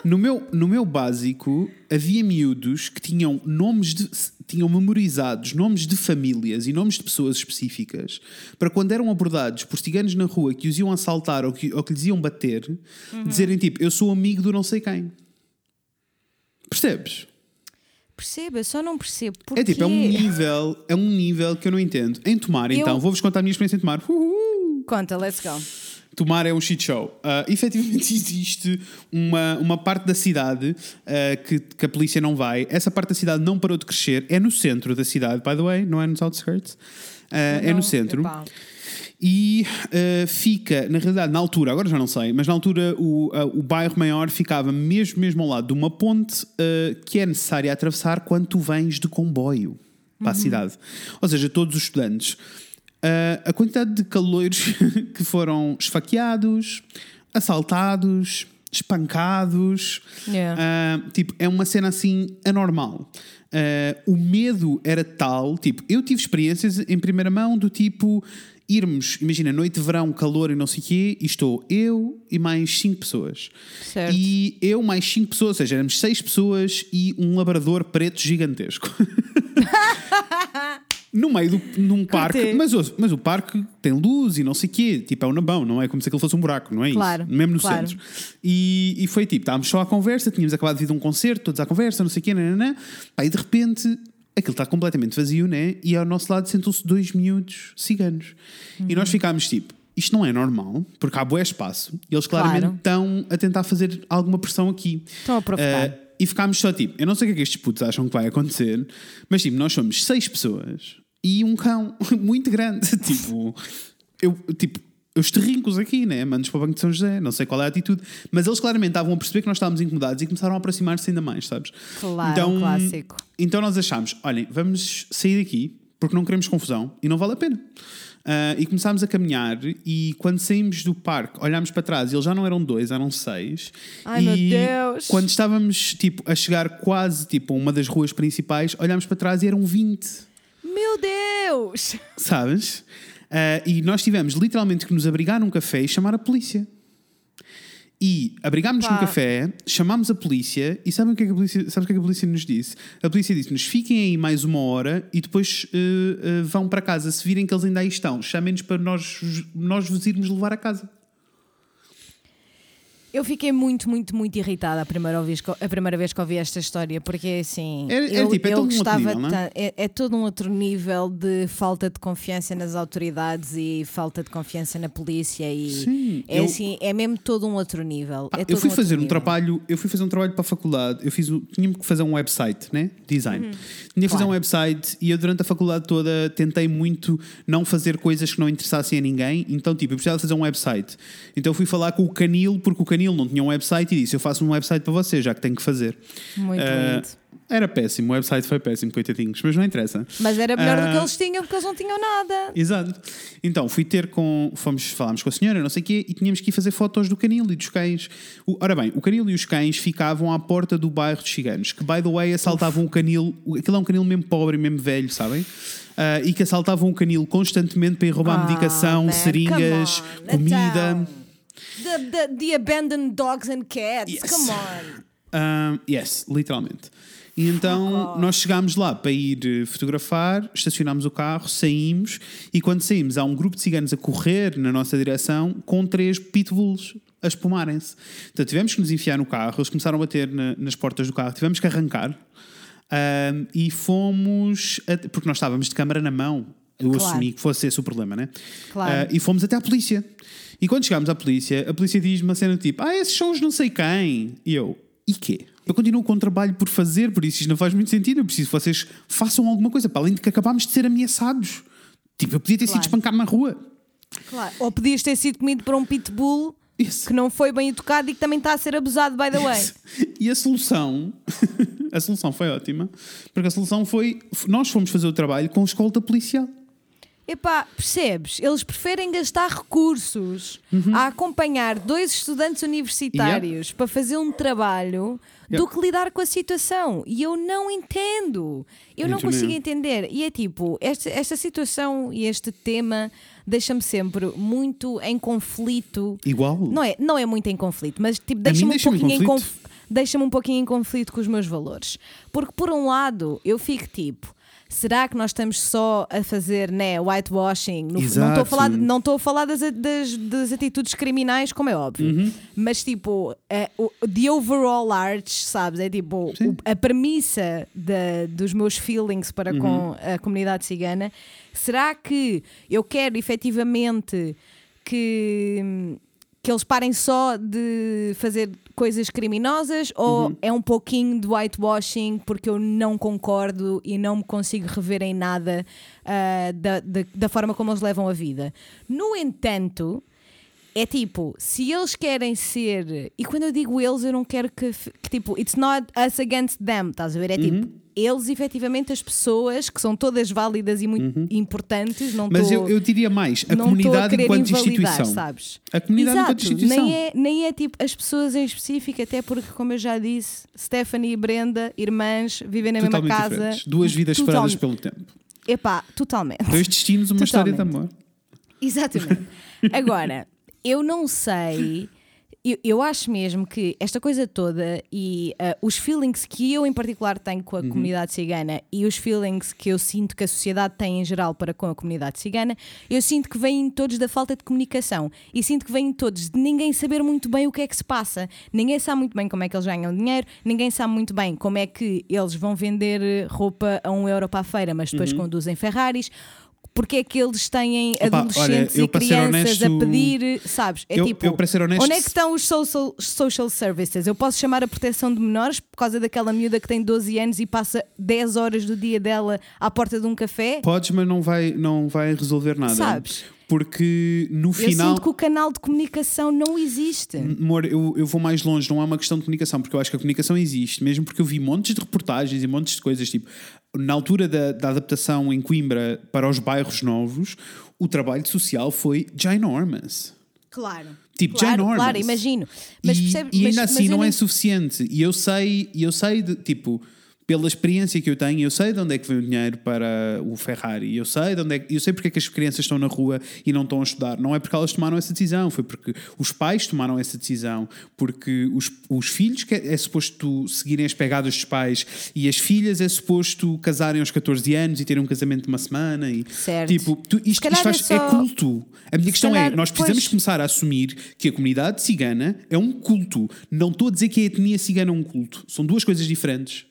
No meu, no meu básico, havia miúdos que tinham nomes de, tinham memorizados nomes de famílias e nomes de pessoas específicas para quando eram abordados por ciganos na rua que os iam assaltar ou que, ou que lhes iam bater, Uhum. dizerem tipo, eu sou amigo do não sei quem. Percebes? Perceba, eu só não percebo porquê. É tipo, é um nível, é um nível que eu não entendo. Em Tomar, Eu- então, vou-vos contar a minha experiência em Tomar. Uhul! Conta, let's go. Tomar é um shit show. Uh, efetivamente existe uma, uma parte da cidade uh, que, que a polícia não vai. Essa parte da cidade não parou de crescer. É no centro da cidade, by the way, não é nos outskirts. Uh, é no centro. epá. E uh, fica, na realidade, na altura, agora já não sei, mas na altura o, uh, o bairro maior ficava mesmo, mesmo ao lado de uma ponte uh, que é necessária atravessar quando tu vens de comboio para a cidade. Ou seja, todos os estudantes. A quantidade de caloiros que foram esfaqueados, assaltados, espancados, Yeah. ah, tipo, é uma cena assim anormal. O medo era tal, tipo, eu tive experiências em primeira mão do tipo irmos, imagina, noite de verão, calor e não sei o quê, e estou eu e mais cinco pessoas. Certo. E eu mais cinco pessoas, ou seja, éramos seis pessoas e um labrador preto gigantesco. no meio do, num parque, mas, mas o parque tem luz e não sei o quê, tipo, é um nabão, não é como se aquilo fosse um buraco, não é Claro, isso? Mesmo no claro. centro. E, e foi tipo, estávamos só à conversa, tínhamos acabado de vir de um concerto, todos à conversa, não sei o quê, nananã. Pá, e de repente aquilo está completamente vazio, né? E ao nosso lado sentam-se dois miúdos ciganos. E Uhum. nós ficámos tipo, isto não é normal, porque há bué espaço. E eles claramente Claro. estão a tentar fazer alguma pressão aqui. Estão a provocar. Ah, e ficámos só tipo, eu não sei o que é que estes putos acham que vai acontecer, mas tipo, nós somos seis pessoas e um cão muito grande. tipo, eu, tipo, os terrincos aqui, né? Mandos para o Banco de São José, não sei qual é a atitude, mas eles claramente estavam a perceber que nós estávamos incomodados e começaram a aproximar-se ainda mais, sabes? Claro, um clássico. Então nós achámos, olhem, vamos sair daqui porque não queremos confusão e não vale a pena. Ah, e começámos a caminhar e quando saímos do parque, olhámos para trás e eles já não eram dois, eram seis. Ai, e meu Deus! Quando estávamos tipo, a chegar quase tipo, a uma das ruas principais, olhámos para trás e eram 20, Meu Deus! sabes? Ah, e nós tivemos literalmente que nos abrigar num café e chamar a polícia. E abrigámos-nos num café, chamámos a polícia e sabem o que é que a polícia, sabes o que é que a polícia nos disse? A polícia disse-nos fiquem aí mais uma hora e depois eh, eh, vão para casa. Se virem que eles ainda aí estão, chamem-nos para nós, nós vos irmos levar a casa. Eu fiquei muito, muito, muito irritada a primeira vez que, a primeira vez que ouvi esta história, porque assim. É- é eu, tipo, é eu um nível, é? é, é todo um outro nível de falta de confiança nas autoridades e falta de confiança na polícia. E Sim, é eu- assim, é mesmo todo um outro nível. Pá, é eu fui outro fazer um nível. trabalho, eu fui fazer um trabalho para a faculdade, eu fiz tinha que fazer um website, né? Design. Tinha que fazer Uhum. Claro. um website e eu durante a faculdade toda tentei muito não fazer coisas que não interessassem a ninguém, então tipo, eu precisava fazer um website. Então eu fui falar com o Canil, porque o Canil não tinha um website e disse: "Eu faço um website para você, já que tenho que fazer". Muito lindo. Era péssimo, o website foi péssimo, coitadinhos, mas não interessa. Mas era melhor do que Ah, eles tinham, porque eles não tinham nada. Exato. Então, fui ter com. Fomos, falámos com a senhora, não sei o quê, e tínhamos que ir fazer fotos do canil e dos cães. O- ora bem, o canil e os cães ficavam à porta do bairro de Chiganos, que, by the way, assaltavam o canil. Aquilo é um canil mesmo pobre, mesmo velho, sabem? Ah, e que assaltavam o canil constantemente para ir roubar medicação, man, seringas, comida. então. The, the, the abandoned dogs and cats. Yes. Come on. Um, yes, literalmente. E então nós chegámos lá para ir eh, fotografar, estacionámos o carro, saímos e quando saímos há um grupo de ciganos a correr na nossa direção com três pitbulls a espumarem-se. Então tivemos que nos enfiar no carro, eles começaram a bater na- nas portas do carro, tivemos que arrancar um, e fomos, a- porque nós estávamos de câmara na mão. Eu Claro. assumi que fosse esse o problema, né? Claro. Ah, e fomos até à polícia. E quando chegámos à polícia, a polícia diz-me uma cena tipo: Ah, esses são os não sei quem. E eu, e quê? Eu continuo com o trabalho por fazer, por isso isto não faz muito sentido. Eu preciso que vocês façam alguma coisa, para além de que acabámos de ser ameaçados. Tipo, eu podia ter sido Claro. espancado na rua. Claro. Ou podias ter sido comido por um pitbull Isso. que não foi bem educado e que também está a ser abusado, by the way. E a solução, a solução foi ótima, porque a solução foi: nós fomos fazer o trabalho com escolta policial. Epá, percebes? Eles preferem gastar recursos Uhum. a acompanhar dois estudantes universitários para fazer um trabalho do Yep. que lidar com a situação. E eu não entendo. Eu não consigo entender. E é tipo, esta, esta situação e este tema deixa-me sempre muito em conflito. Igual. Não é, não é muito em conflito, mas tipo, deixa-me um deixa-me em pouquinho em conflito. conflito deixa-me um pouquinho em conflito com os meus valores. Porque, por um lado, eu fico tipo. Será que nós estamos só a fazer né, whitewashing? No- não estou a Exato. falar, não estou a falar das, das, das atitudes criminais, como é óbvio, Uhum. mas tipo, é, o, the overall arch, sabes? É tipo o- a premissa da- dos meus feelings para Uhum. com a comunidade cigana. Será que eu quero efetivamente que, que eles parem só de fazer coisas criminosas ou Uhum. é um pouquinho de whitewashing porque eu não concordo e não me consigo rever em nada ah, da, da, da forma como eles levam a vida? No entanto. É tipo, se eles querem ser. E quando eu digo eles, eu não quero que, que tipo, it's not us against them, estás a ver? É tipo, Uhum. eles efetivamente, as pessoas que são todas válidas e muito importantes, não Uhum. Mas tô- eu, eu diria mais: a a comunidade querer enquanto instituição. sabes? A comunidade Exato, enquanto instituição. Nem é, nem é tipo as pessoas em específico, até porque, como eu já disse, Stephanie e Brenda, irmãs, vivem na mesma Totalmente casa. diferentes. Duas vidas separadas pelo tempo. Epá, totalmente. Dois destinos, uma história de Totalmente. amor. Exatamente. Agora, eu não sei. Eu, eu acho mesmo que esta coisa toda e ah, os feelings que eu em particular tenho com a comunidade cigana e os feelings que eu sinto que a sociedade tem em geral para com a comunidade cigana, eu sinto que vêm todos da falta de comunicação e sinto que vêm todos de ninguém saber muito bem o que é que se passa. Ninguém sabe muito bem como é que eles ganham dinheiro, ninguém sabe muito bem como é que eles vão vender eh, roupa a um euro para a feira, mas depois conduzem Ferraris. Porque é que eles têm Opa, adolescentes olha, e crianças a honesto- pedir, sabes? É Eu- tipo, eu para ser honesto- onde é que estão os social, social services? Eu posso chamar a proteção de menores por causa daquela miúda que tem 12 anos e passa 10 horas do dia dela à porta de um café? Podes, mas não vai, não vai resolver nada. Sabes? Porque no Eu final. sinto que o canal de comunicação não existe. Amor, eu, eu vou mais longe, não é uma questão de comunicação, porque eu acho que a comunicação existe, mesmo porque eu vi montes de reportagens e montes de coisas, tipo, na altura da, da adaptação em Coimbra para os bairros novos, o trabalho social foi ginormous. Claro. Tipo, claro, ginormous. claro, imagino. Mas e, percebe- e mas- ainda mas assim eu não nem- é suficiente. E eu sei, e eu sei de, tipo, pela experiência que eu tenho, eu sei de onde é que vem o dinheiro para o Ferrari, eu sei, de onde é, que- eu sei porque é que as crianças estão na rua e não estão a estudar. Não é porque elas tomaram essa decisão, foi porque os pais tomaram essa decisão, porque os, os filhos que é, é suposto seguirem as pegadas dos pais e as filhas é suposto casarem aos 14 anos e terem um casamento de uma semana. E, Certo. Tipo, tu- isto, isto faz- é é, só- culto. A minha questão é: calhar, nós precisamos pois. começar a assumir que a comunidade cigana é um culto. Não estou a dizer que a etnia cigana é um culto. São duas coisas diferentes.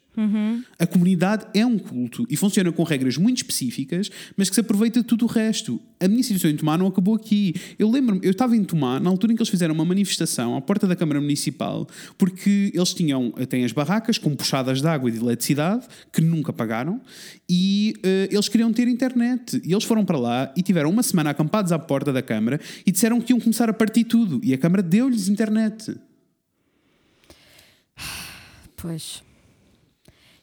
A comunidade é um culto e funciona com regras muito específicas, mas que se aproveita de tudo o resto. A minha situação em Tomar não acabou aqui. Eu lembro-me, eu estava em Tomar na altura em que eles fizeram uma manifestação à porta da Câmara Municipal, porque eles tinham têm as barracas com puxadas de água e de eletricidade que nunca pagaram e eh, eles queriam ter internet. E eles foram para lá e tiveram uma semana acampados à porta da Câmara e disseram que iam começar a partir tudo. E a Câmara deu-lhes internet. Pois.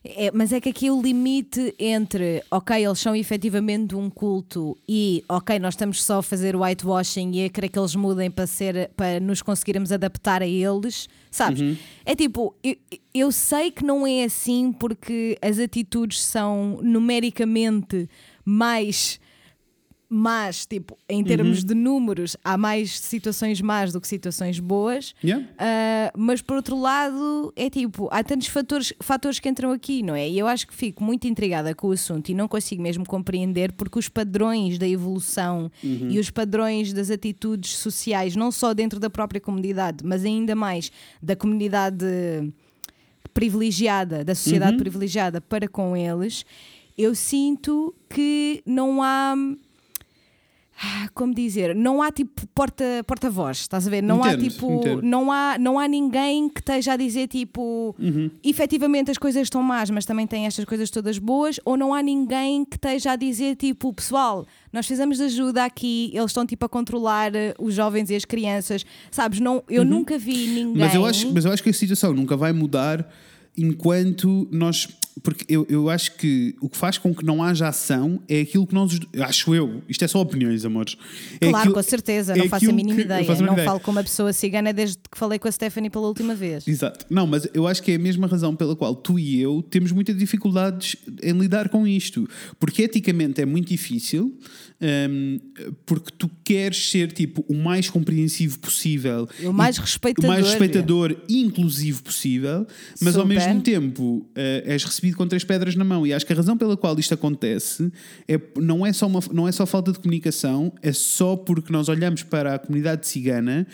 É, mas é que aqui o limite entre, ok, eles são efetivamente um culto e, ok, nós estamos só a fazer whitewashing e a querer que eles mudem para, ser, para nos conseguirmos adaptar a eles, sabes? É tipo, eu, eu sei que não é assim porque as atitudes são numericamente mais más, tipo, em termos de números, há mais situações más do que situações boas. Yeah. Uh, mas por outro lado, é tipo, há tantos fatores, fatores que entram aqui, não é? E eu acho que fico muito intrigada com o assunto e não consigo mesmo compreender porque os padrões da evolução e os padrões das atitudes sociais, não só dentro da própria comunidade, mas ainda mais da comunidade privilegiada, da sociedade privilegiada para com eles, eu sinto que não há. Ah, Como dizer, não há tipo porta- porta-voz, estás a ver? Não há Entendo, tipo, entendo. não há, não há ninguém que esteja a dizer tipo, Uhum. efetivamente as coisas estão más, mas também tem estas coisas todas boas, ou não há ninguém que esteja a dizer tipo, pessoal, nós fizemos ajuda aqui, eles estão tipo a controlar eh, os jovens e as crianças, sabes? Não, eu nunca vi ninguém. Uhum. Mas eu, acho, mas eu acho que a situação nunca vai mudar enquanto nós. Porque eu, eu acho que o que faz com que não haja ação é aquilo que nós. Acho eu, isto é só opiniões, amores. É Claro, aquilo- com certeza, é não faço a mínima ideia. a Não mínima falo ideia. com uma pessoa cigana desde que falei com a Stephanie pela última vez. Exato. Não, mas eu acho que é a mesma razão pela qual tu e eu temos muitas dificuldades em lidar com isto. Porque eticamente é muito difícil, hum, porque tu queres ser tipo o mais compreensivo possível, O mais respeitador. o mais respeitador e inclusivo possível, mas ao Super. mesmo tempo eh, és recebido com três pedras na mão. E acho que a razão pela qual isto acontece é, não, é só uma, não é só falta de comunicação, é só porque nós olhamos para a comunidade cigana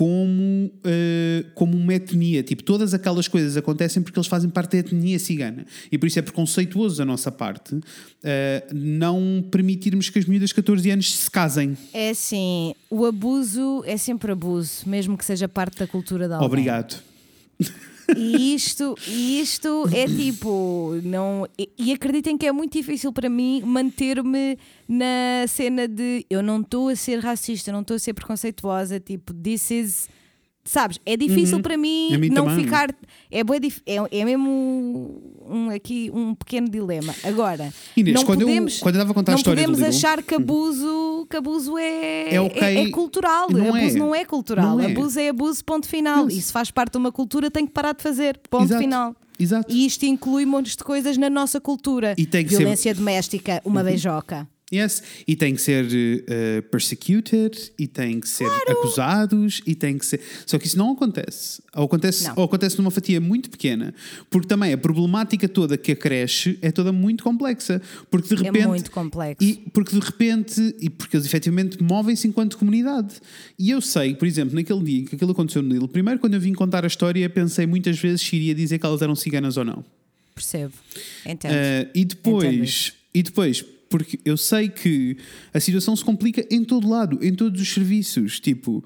como, eh, como uma etnia. Tipo, todas aquelas coisas acontecem porque eles fazem parte da etnia cigana. E por isso é preconceituoso da nossa parte eh, não permitirmos que as miúdas de 14 anos se casem. É assim, o abuso é sempre abuso, mesmo que seja parte da cultura da alguém. Obrigado. E isto, isto é tipo, não, e, e acreditem que é muito difícil para mim manter-me na cena de eu não estou a ser racista, não estou a ser preconceituosa, tipo, this is. Sabes, é difícil para mim, Uhum. A mim não também. ficar. É, dif- é, é mesmo um, aqui um pequeno dilema. Agora, Inês, não quando eu- podemos, quando eu estava a contar a não do podemos Lidl- achar que abuso, que abuso é, É ok. é, é cultural. Não abuso é. não é cultural. Não é. Abuso é abuso, ponto final. E se faz parte de uma cultura, tem que parar de fazer. Ponto Exato. final. Exato. E isto inclui montes de coisas na nossa cultura. Que ser- Uhum. Violência doméstica, uma beijoca. Yes. E tem que ser eh, persecuted, e tem que ser acusados, e tem que ser. Só que isso não acontece. Ou acontece, Não. ou acontece numa fatia muito pequena. Porque também a problemática toda que acresce é toda muito complexa. Porque de É repente. muito complexo. E porque de repente, e porque eles efetivamente movem-se enquanto comunidade. E eu sei, por exemplo, naquele dia em que aquilo aconteceu no Lidl, primeiro quando eu vim contar a história, pensei muitas vezes se iria dizer que elas eram ciganas ou não. Percebo. Entendo. Uh, e Entendo depois, e depois, porque eu sei que a situação se complica em todo lado, em todos os serviços. Tipo,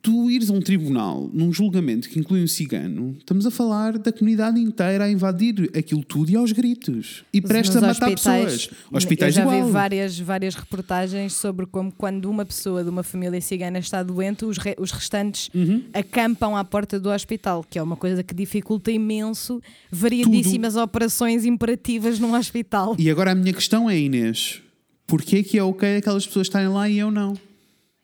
tu ires a um tribunal num julgamento que inclui um cigano, estamos a falar da comunidade inteira a invadir aquilo tudo e aos gritos. E presta a matar pessoas. Hospitais eu já igual. vi várias, várias reportagens sobre como quando uma pessoa de uma família cigana está doente, os, re- os restantes Uhum. acampam à porta do hospital, que é uma coisa que dificulta imenso variedíssimas operações imperativas num hospital. E agora a minha questão é, Inês, porquê que é ok aquelas pessoas estarem lá e eu não?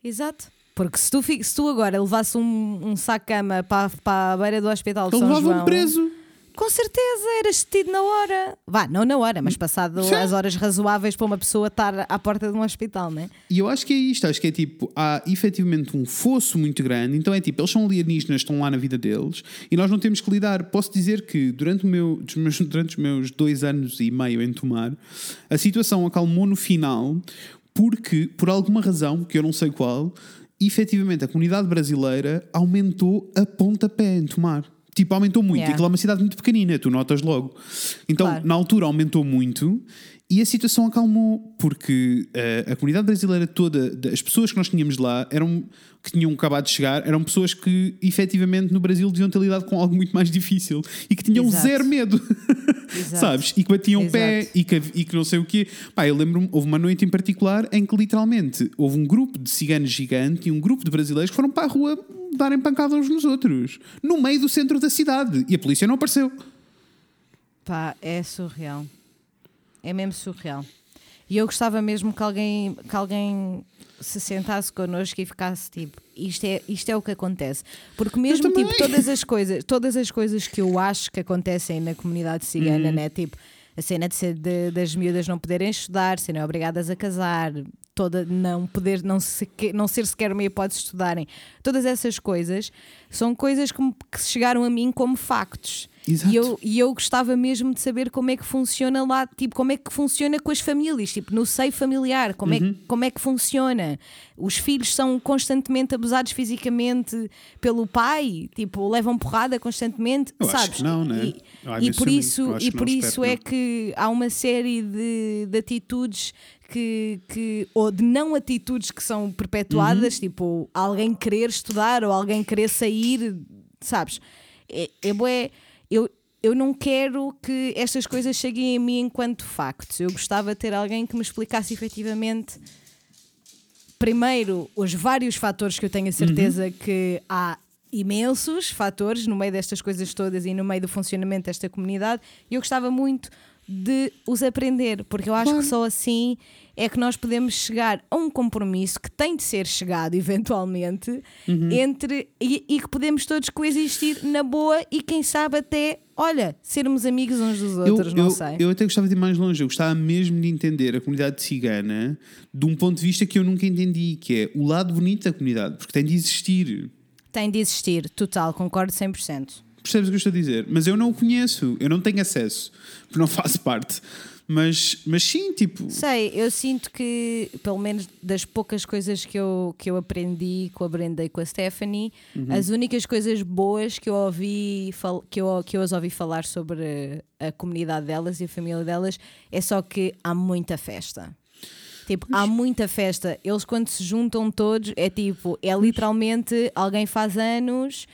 Exato. Porque se tu, se tu agora levasses um, um saco-cama para, para a beira do hospital de São levavam João, preso. Com certeza, eras detido na hora. Vá, não na hora, mas passado Sim. as horas razoáveis para uma pessoa estar à porta de um hospital, não é? E eu acho que é isto, acho que é tipo, há efetivamente um fosso muito grande, então é tipo, eles são alienígenas, estão lá na vida deles e nós não temos que lidar. Posso dizer que durante, o meu, meus- durante os meus dois anos e meio em Tomar, a situação acalmou no final porque, por alguma razão, que eu não sei qual, efetivamente a comunidade brasileira aumentou a pontapé em Tomar. Tipo, aumentou muito. Yeah. E aquilo é uma cidade muito pequenina, tu notas logo. Então, Claro. na altura aumentou muito e a situação acalmou, porque eh, a comunidade brasileira toda, as pessoas que nós tínhamos lá, eram que tinham acabado de chegar, eram pessoas que efetivamente no Brasil deviam ter lidado com algo muito mais difícil e que tinham Exato. zero medo, sabes? E que batiam o pé e que, e que não sei o quê. Pá, eu lembro-me, houve uma noite em particular em que literalmente houve um grupo de ciganos gigante e um grupo de brasileiros que foram para a rua darem pancada uns nos outros, no meio do centro da cidade. E a polícia não apareceu. Pá, é surreal. É mesmo surreal. E eu gostava mesmo que alguém, que alguém se sentasse connosco e ficasse tipo, isto é, isto é o que acontece. Porque mesmo tipo, todas as coisas, todas as coisas que eu acho que acontecem na comunidade cigana, né? Tipo, a cena de ser de- das miúdas não poderem estudar, serem obrigadas a casar, toda não poder não, se, não ser sequer uma hipótese de estudarem. Todas essas coisas são coisas que, que chegaram a mim como factos. Exato. E eu, e eu gostava mesmo de saber como é que funciona lá, tipo, como é que funciona com as famílias, tipo, no seio familiar, como, é, que- como é que funciona. Os filhos são constantemente abusados fisicamente pelo pai, tipo, levam porrada constantemente, Eu sabes? não, né? E, e por isso, e por não, isso espero é que que há uma série de, de atitudes que, que, ou de não atitudes que são perpetuadas, tipo, alguém querer estudar ou alguém querer sair, sabes? É, é bué- eu, eu não quero que estas coisas cheguem a mim enquanto factos. Eu gostava de ter alguém que me explicasse efetivamente, primeiro, os vários fatores que eu tenho a certeza que há imensos fatores no meio destas coisas todas e no meio do funcionamento desta comunidade. E eu gostava muito de os aprender, porque eu acho Claro. que só assim é que nós podemos chegar a um compromisso que tem de ser chegado eventualmente entre e, e que podemos todos coexistir na boa e quem sabe até, olha, sermos amigos uns dos outros, eu, não eu, sei. eu até gostava de ir mais longe, eu gostava mesmo de entender a comunidade cigana de um ponto de vista que eu nunca entendi, que é o lado bonito da comunidade, porque tem de existir. Tem de existir, total, concordo 100%. Percebes o que eu estou a dizer? Mas eu não o conheço, eu não tenho acesso, porque não faço parte. Mas, mas sim, tipo. Sei, eu sinto que, pelo menos das poucas coisas que eu, que eu aprendi com a Brenda e com a Stephanie, as únicas coisas boas que eu ouvi que eu, que eu as ouvi falar sobre a comunidade delas e a família delas é só que há muita festa. Tipo, há muita festa. Eles quando se juntam todos, é tipo, é literalmente alguém faz anos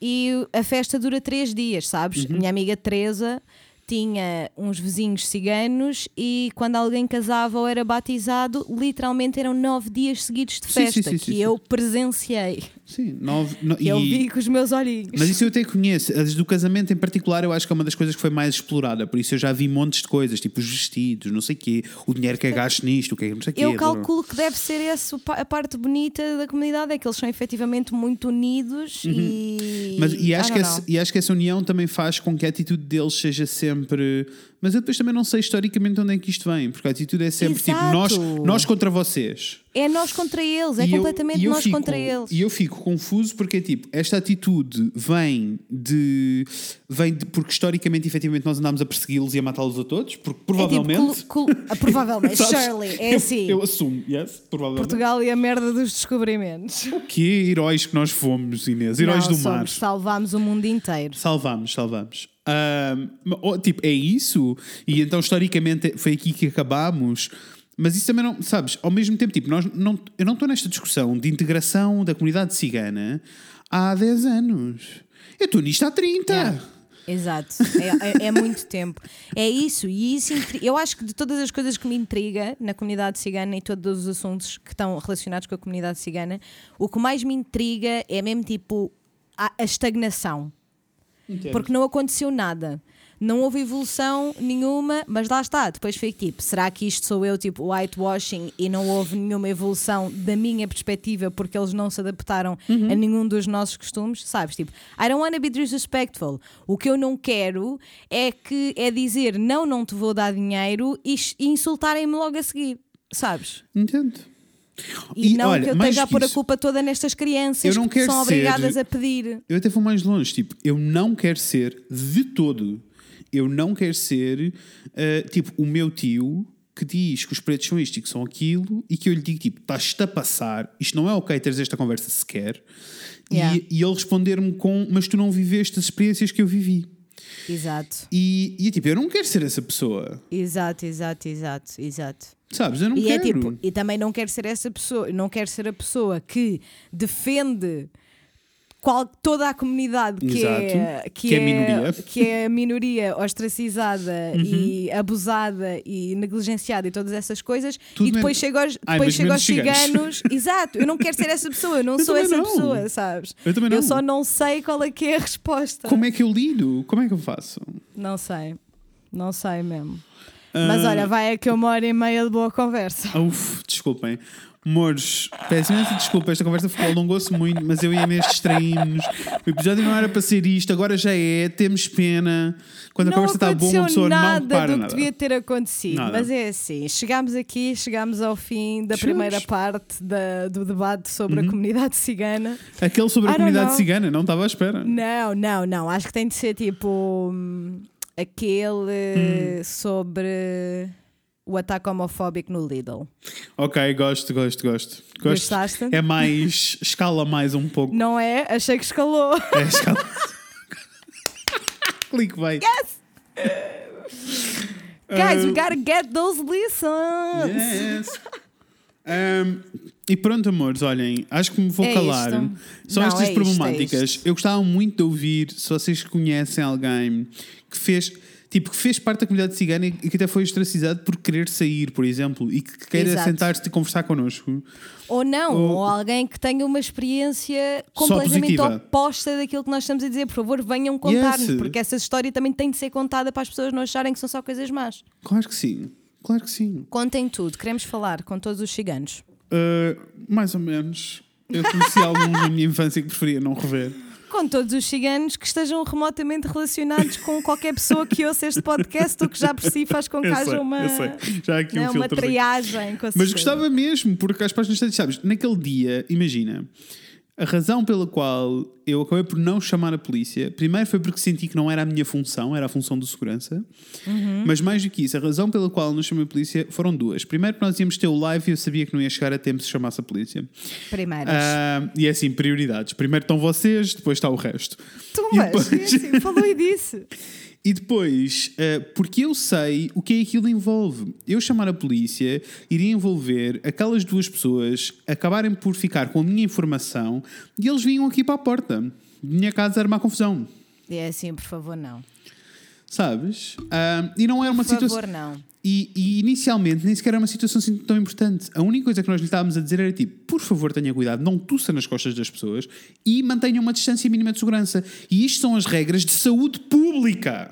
e a festa dura três dias, sabes? Minha amiga Teresa tinha uns vizinhos ciganos e quando alguém casava ou era batizado, literalmente eram nove dias seguidos de festa sim, sim, que sim, eu presenciei. Sim, nove. no- Que eu e- vi com os meus olhinhos. Mas isso eu até conheço. As do casamento em particular, eu acho que é uma das coisas que foi mais explorada. Por isso eu já vi montes de coisas, tipo os vestidos, não sei o quê, o dinheiro que é gasto nisto, o que é não sei o quê. Eu calculo que deve ser essa a parte bonita da comunidade, é que eles são efetivamente muito unidos e. Uhum. Mas, e, acho que essa, e acho que essa união também faz com que a atitude deles seja sempre. Mas eu depois também não sei historicamente onde é que isto vem, porque a atitude é sempre tipo nós, Exato. nós contra vocês. É nós contra eles, é E eu- completamente e eu nós fico- contra eles. E eu fico confuso porque, tipo, esta atitude vem de. vem de. porque historicamente, efetivamente, nós andámos a persegui-los e a matá-los a todos, porque provavelmente. É tipo, ah, provavelmente, Sabes? Shirley, é Eu- assim. Eu, assumo, yes, provavelmente. Portugal e a merda dos descobrimentos. O quê? Heróis que nós fomos, Inês? Heróis Não, do mar. somos, salvámos o mundo inteiro. Salvamos, salvamos. Ahm, oh, tipo, é isso? E então, historicamente, foi aqui que acabámos. Mas isso também não, sabes, ao mesmo tempo, tipo, nós não, eu não estou nesta discussão de integração da comunidade cigana há 10 anos. Eu estou nisto há 30. Yeah. Exato, é, é- é muito tempo. É isso, e isso eu acho que de todas as coisas que me intriga na comunidade cigana e todos os assuntos que estão relacionados com a comunidade cigana, o que mais me intriga é mesmo tipo a, a estagnação. Porque não aconteceu nada. não houve evolução nenhuma, mas lá está. Depois fico tipo, será que isto sou eu, tipo, whitewashing e não houve nenhuma evolução da minha perspectiva porque eles não se adaptaram Uhum. a nenhum dos nossos costumes? Sabes? Tipo, I don't want to be disrespectful. O que eu não quero é que é dizer não, não te vou dar dinheiro e insultarem-me logo a seguir. Sabes? Entendo. E, não olha, que eu esteja a pôr a culpa toda nestas crianças que são obrigadas ser- a pedir. Eu até vou mais longe, tipo, eu não quero ser de todo, eu não quero ser uh, tipo o meu tio que diz que os pretos são isto e que são aquilo e que eu lhe digo tipo, estás-te a passar, isto não é ok teres esta conversa sequer. Yeah. E, e ele responder-me com, mas tu não viveste as experiências que eu vivi. Exato, E, e tipo, eu não quero ser essa pessoa, exato, exato, exato, exato. Sabes? Eu não E é quero. tipo, e também não quero ser essa pessoa, não quero ser a pessoa que defende qual, toda a comunidade que, é, que, Que é é, minoria. que é a minoria ostracizada Uhum. e abusada e negligenciada e todas essas coisas Tudo e depois chego aos, depois chego aos ciganos. ciganos exato, eu não quero ser essa pessoa eu não Eu sou essa não. pessoa, sabes? Eu também não. só não sei qual é que é a resposta Como é que eu lido? Como é que eu faço? não sei, não sei mesmo mas Ah, olha, vai aqui uma hora e meia de boa conversa Uf, desculpem. Mores, peço imensa desculpa, esta conversa ficou alongou-se muito, mas eu e a Inês distraímos. O episódio não era para ser isto, agora já é, temos pena. Quando a não conversa está boa, uma pessoa não nada para do nada. que devia ter acontecido. Nada. Mas é assim, chegámos aqui, chegámos ao fim da Chegamos. primeira parte da- do debate sobre Uhum. a comunidade cigana. Aquele sobre a I comunidade know. cigana, não estava à espera. Não, não, não. Acho que tem de ser tipo hum, aquele Hum. sobre o ataque homofóbico no Lidl. Ok, gosto, gosto, gosto. gosto. Gostaste? É mais, escala mais um pouco. Não é? Achei que escalou. É escala. Clique bem. Guys, we gotta get those listens. Yes. Um, e pronto, amores, olhem, acho que me vou É calar. isto. São Não, estas é isto, é problemáticas. isto. Eu gostava muito de ouvir se vocês conhecem alguém que fez. Tipo, que fez parte da comunidade cigana e que até foi ostracizado por querer sair, por exemplo, e que queira sentar-se e conversar connosco. Ou não, Ou- ou alguém que tenha uma experiência completamente oposta daquilo que nós estamos a dizer. Por favor, venham contar-nos, Yes. porque essa história também tem de ser contada para as pessoas não acharem que são só coisas más. Claro que sim, claro que sim. Contem tudo, queremos falar com todos os ciganos. Uh, mais ou menos. Eu conheci alguns na minha infância que preferia não rever. Com todos os ciganos que estejam remotamente relacionados com qualquer pessoa que ouça este podcast ou que já por si faz com que Eu haja sei, uma. Já aqui né, um uma filtro. triagem. Com Mas gostava mesmo, porque as páginas sabes, naquele dia, imagina, a razão pela qual eu acabei por não chamar a polícia, primeiro foi porque senti que não era a minha função, era a função de segurança. Uhum. Mas mais do que isso, a razão pela qual não chamei a polícia foram duas. Primeiro, porque nós íamos ter o live e eu sabia que não ia chegar a tempo se chamasse a polícia. Primeiras. Ah, e é assim, prioridades. Primeiro estão vocês, depois está o resto. tu, e depois- é assim, falou e disse. E depois, eh, porque eu sei o que é aquilo envolve. Eu chamar a polícia iria envolver aquelas duas pessoas acabarem por ficar com a minha informação e eles vinham aqui para a porta. Minha casa era uma confusão. É assim, por favor, não. Sabes? Ah, e não era uma Por situação. favor, não. E, e inicialmente nem sequer era uma situação assim tão importante. A única coisa que nós lhe estávamos a dizer era tipo: por favor, tenha cuidado, não tussa nas costas das pessoas e mantenha uma distância mínima de segurança. E isto são as regras de saúde pública.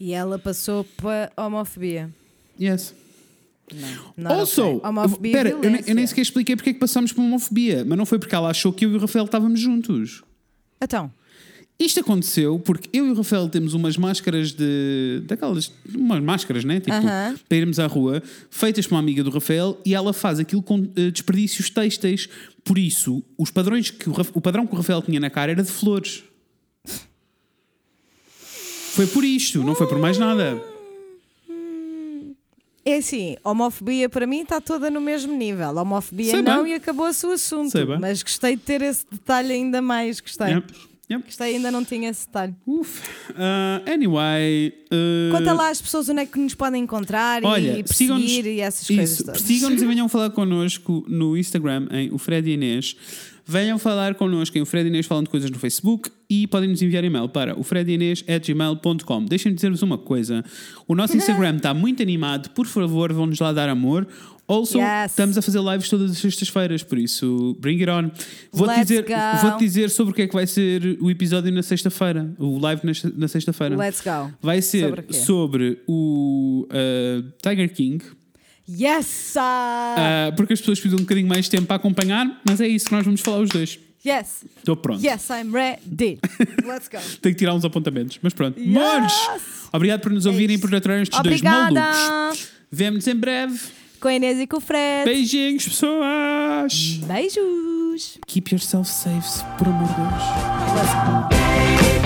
E ela passou para homofobia. Yes. Não. Not Also, homofobia pera, eu, nem- eu nem sequer expliquei porque é que passámos por uma homofobia, mas não foi porque ela achou que eu e o Rafael estávamos juntos. Então, Isto aconteceu porque eu e o Rafael temos umas máscaras de. daquelas. umas máscaras, né? Tipo, Aham. para irmos à rua, feitas por uma amiga do Rafael e ela faz aquilo com eh, desperdícios têxteis. Por isso, os padrões que o, o padrão que o Rafael tinha na cara era de flores. Foi por isto, não foi por mais nada. é assim, homofobia para mim está toda no mesmo nível. Homofobia Sei não bem. e acabou-se o assunto. Mas gostei de ter esse detalhe ainda mais. Gostei. Yep, yep. Gostei, ainda não tinha esse detalhe. Uf. Ah, anyway. ah, Conta lá às pessoas onde é que nos podem encontrar Olha, e perseguir e essas coisas isso, todas. persigam-nos e venham falar connosco no Instagram em o Fred e Inês. Venham falar connosco em o Fred Inês falando coisas no Facebook e podem nos enviar e-mail para o fredinês.gmail.com. Deixem-me dizer-vos uma coisa: o nosso Instagram está muito animado, por favor, vão-nos lá dar amor. Also, Yes. estamos a fazer lives todas as sextas-feiras, por isso, bring it on. Vou-te dizer, vou dizer sobre o que é que vai ser o episódio na sexta-feira, o live na, sexta-feira. Let's go. Vai ser Sobre sobre o uh, Tiger King, Yes! uh, porque as pessoas precisam um bocadinho mais de tempo para acompanhar, mas é isso que nós vamos falar os dois. yes! Estou pronto. Yes, I'm ready. Let's go. Tenho que tirar uns apontamentos, mas pronto. Yes! Mores! Obrigado por nos ouvirem e por aturarem estes dois Obrigada! malucos. Vemo-nos em breve. Com a Inês e com o Fred. Beijinhos, pessoas! Beijos! Keep yourself safe, por amor de Deus. Let's go.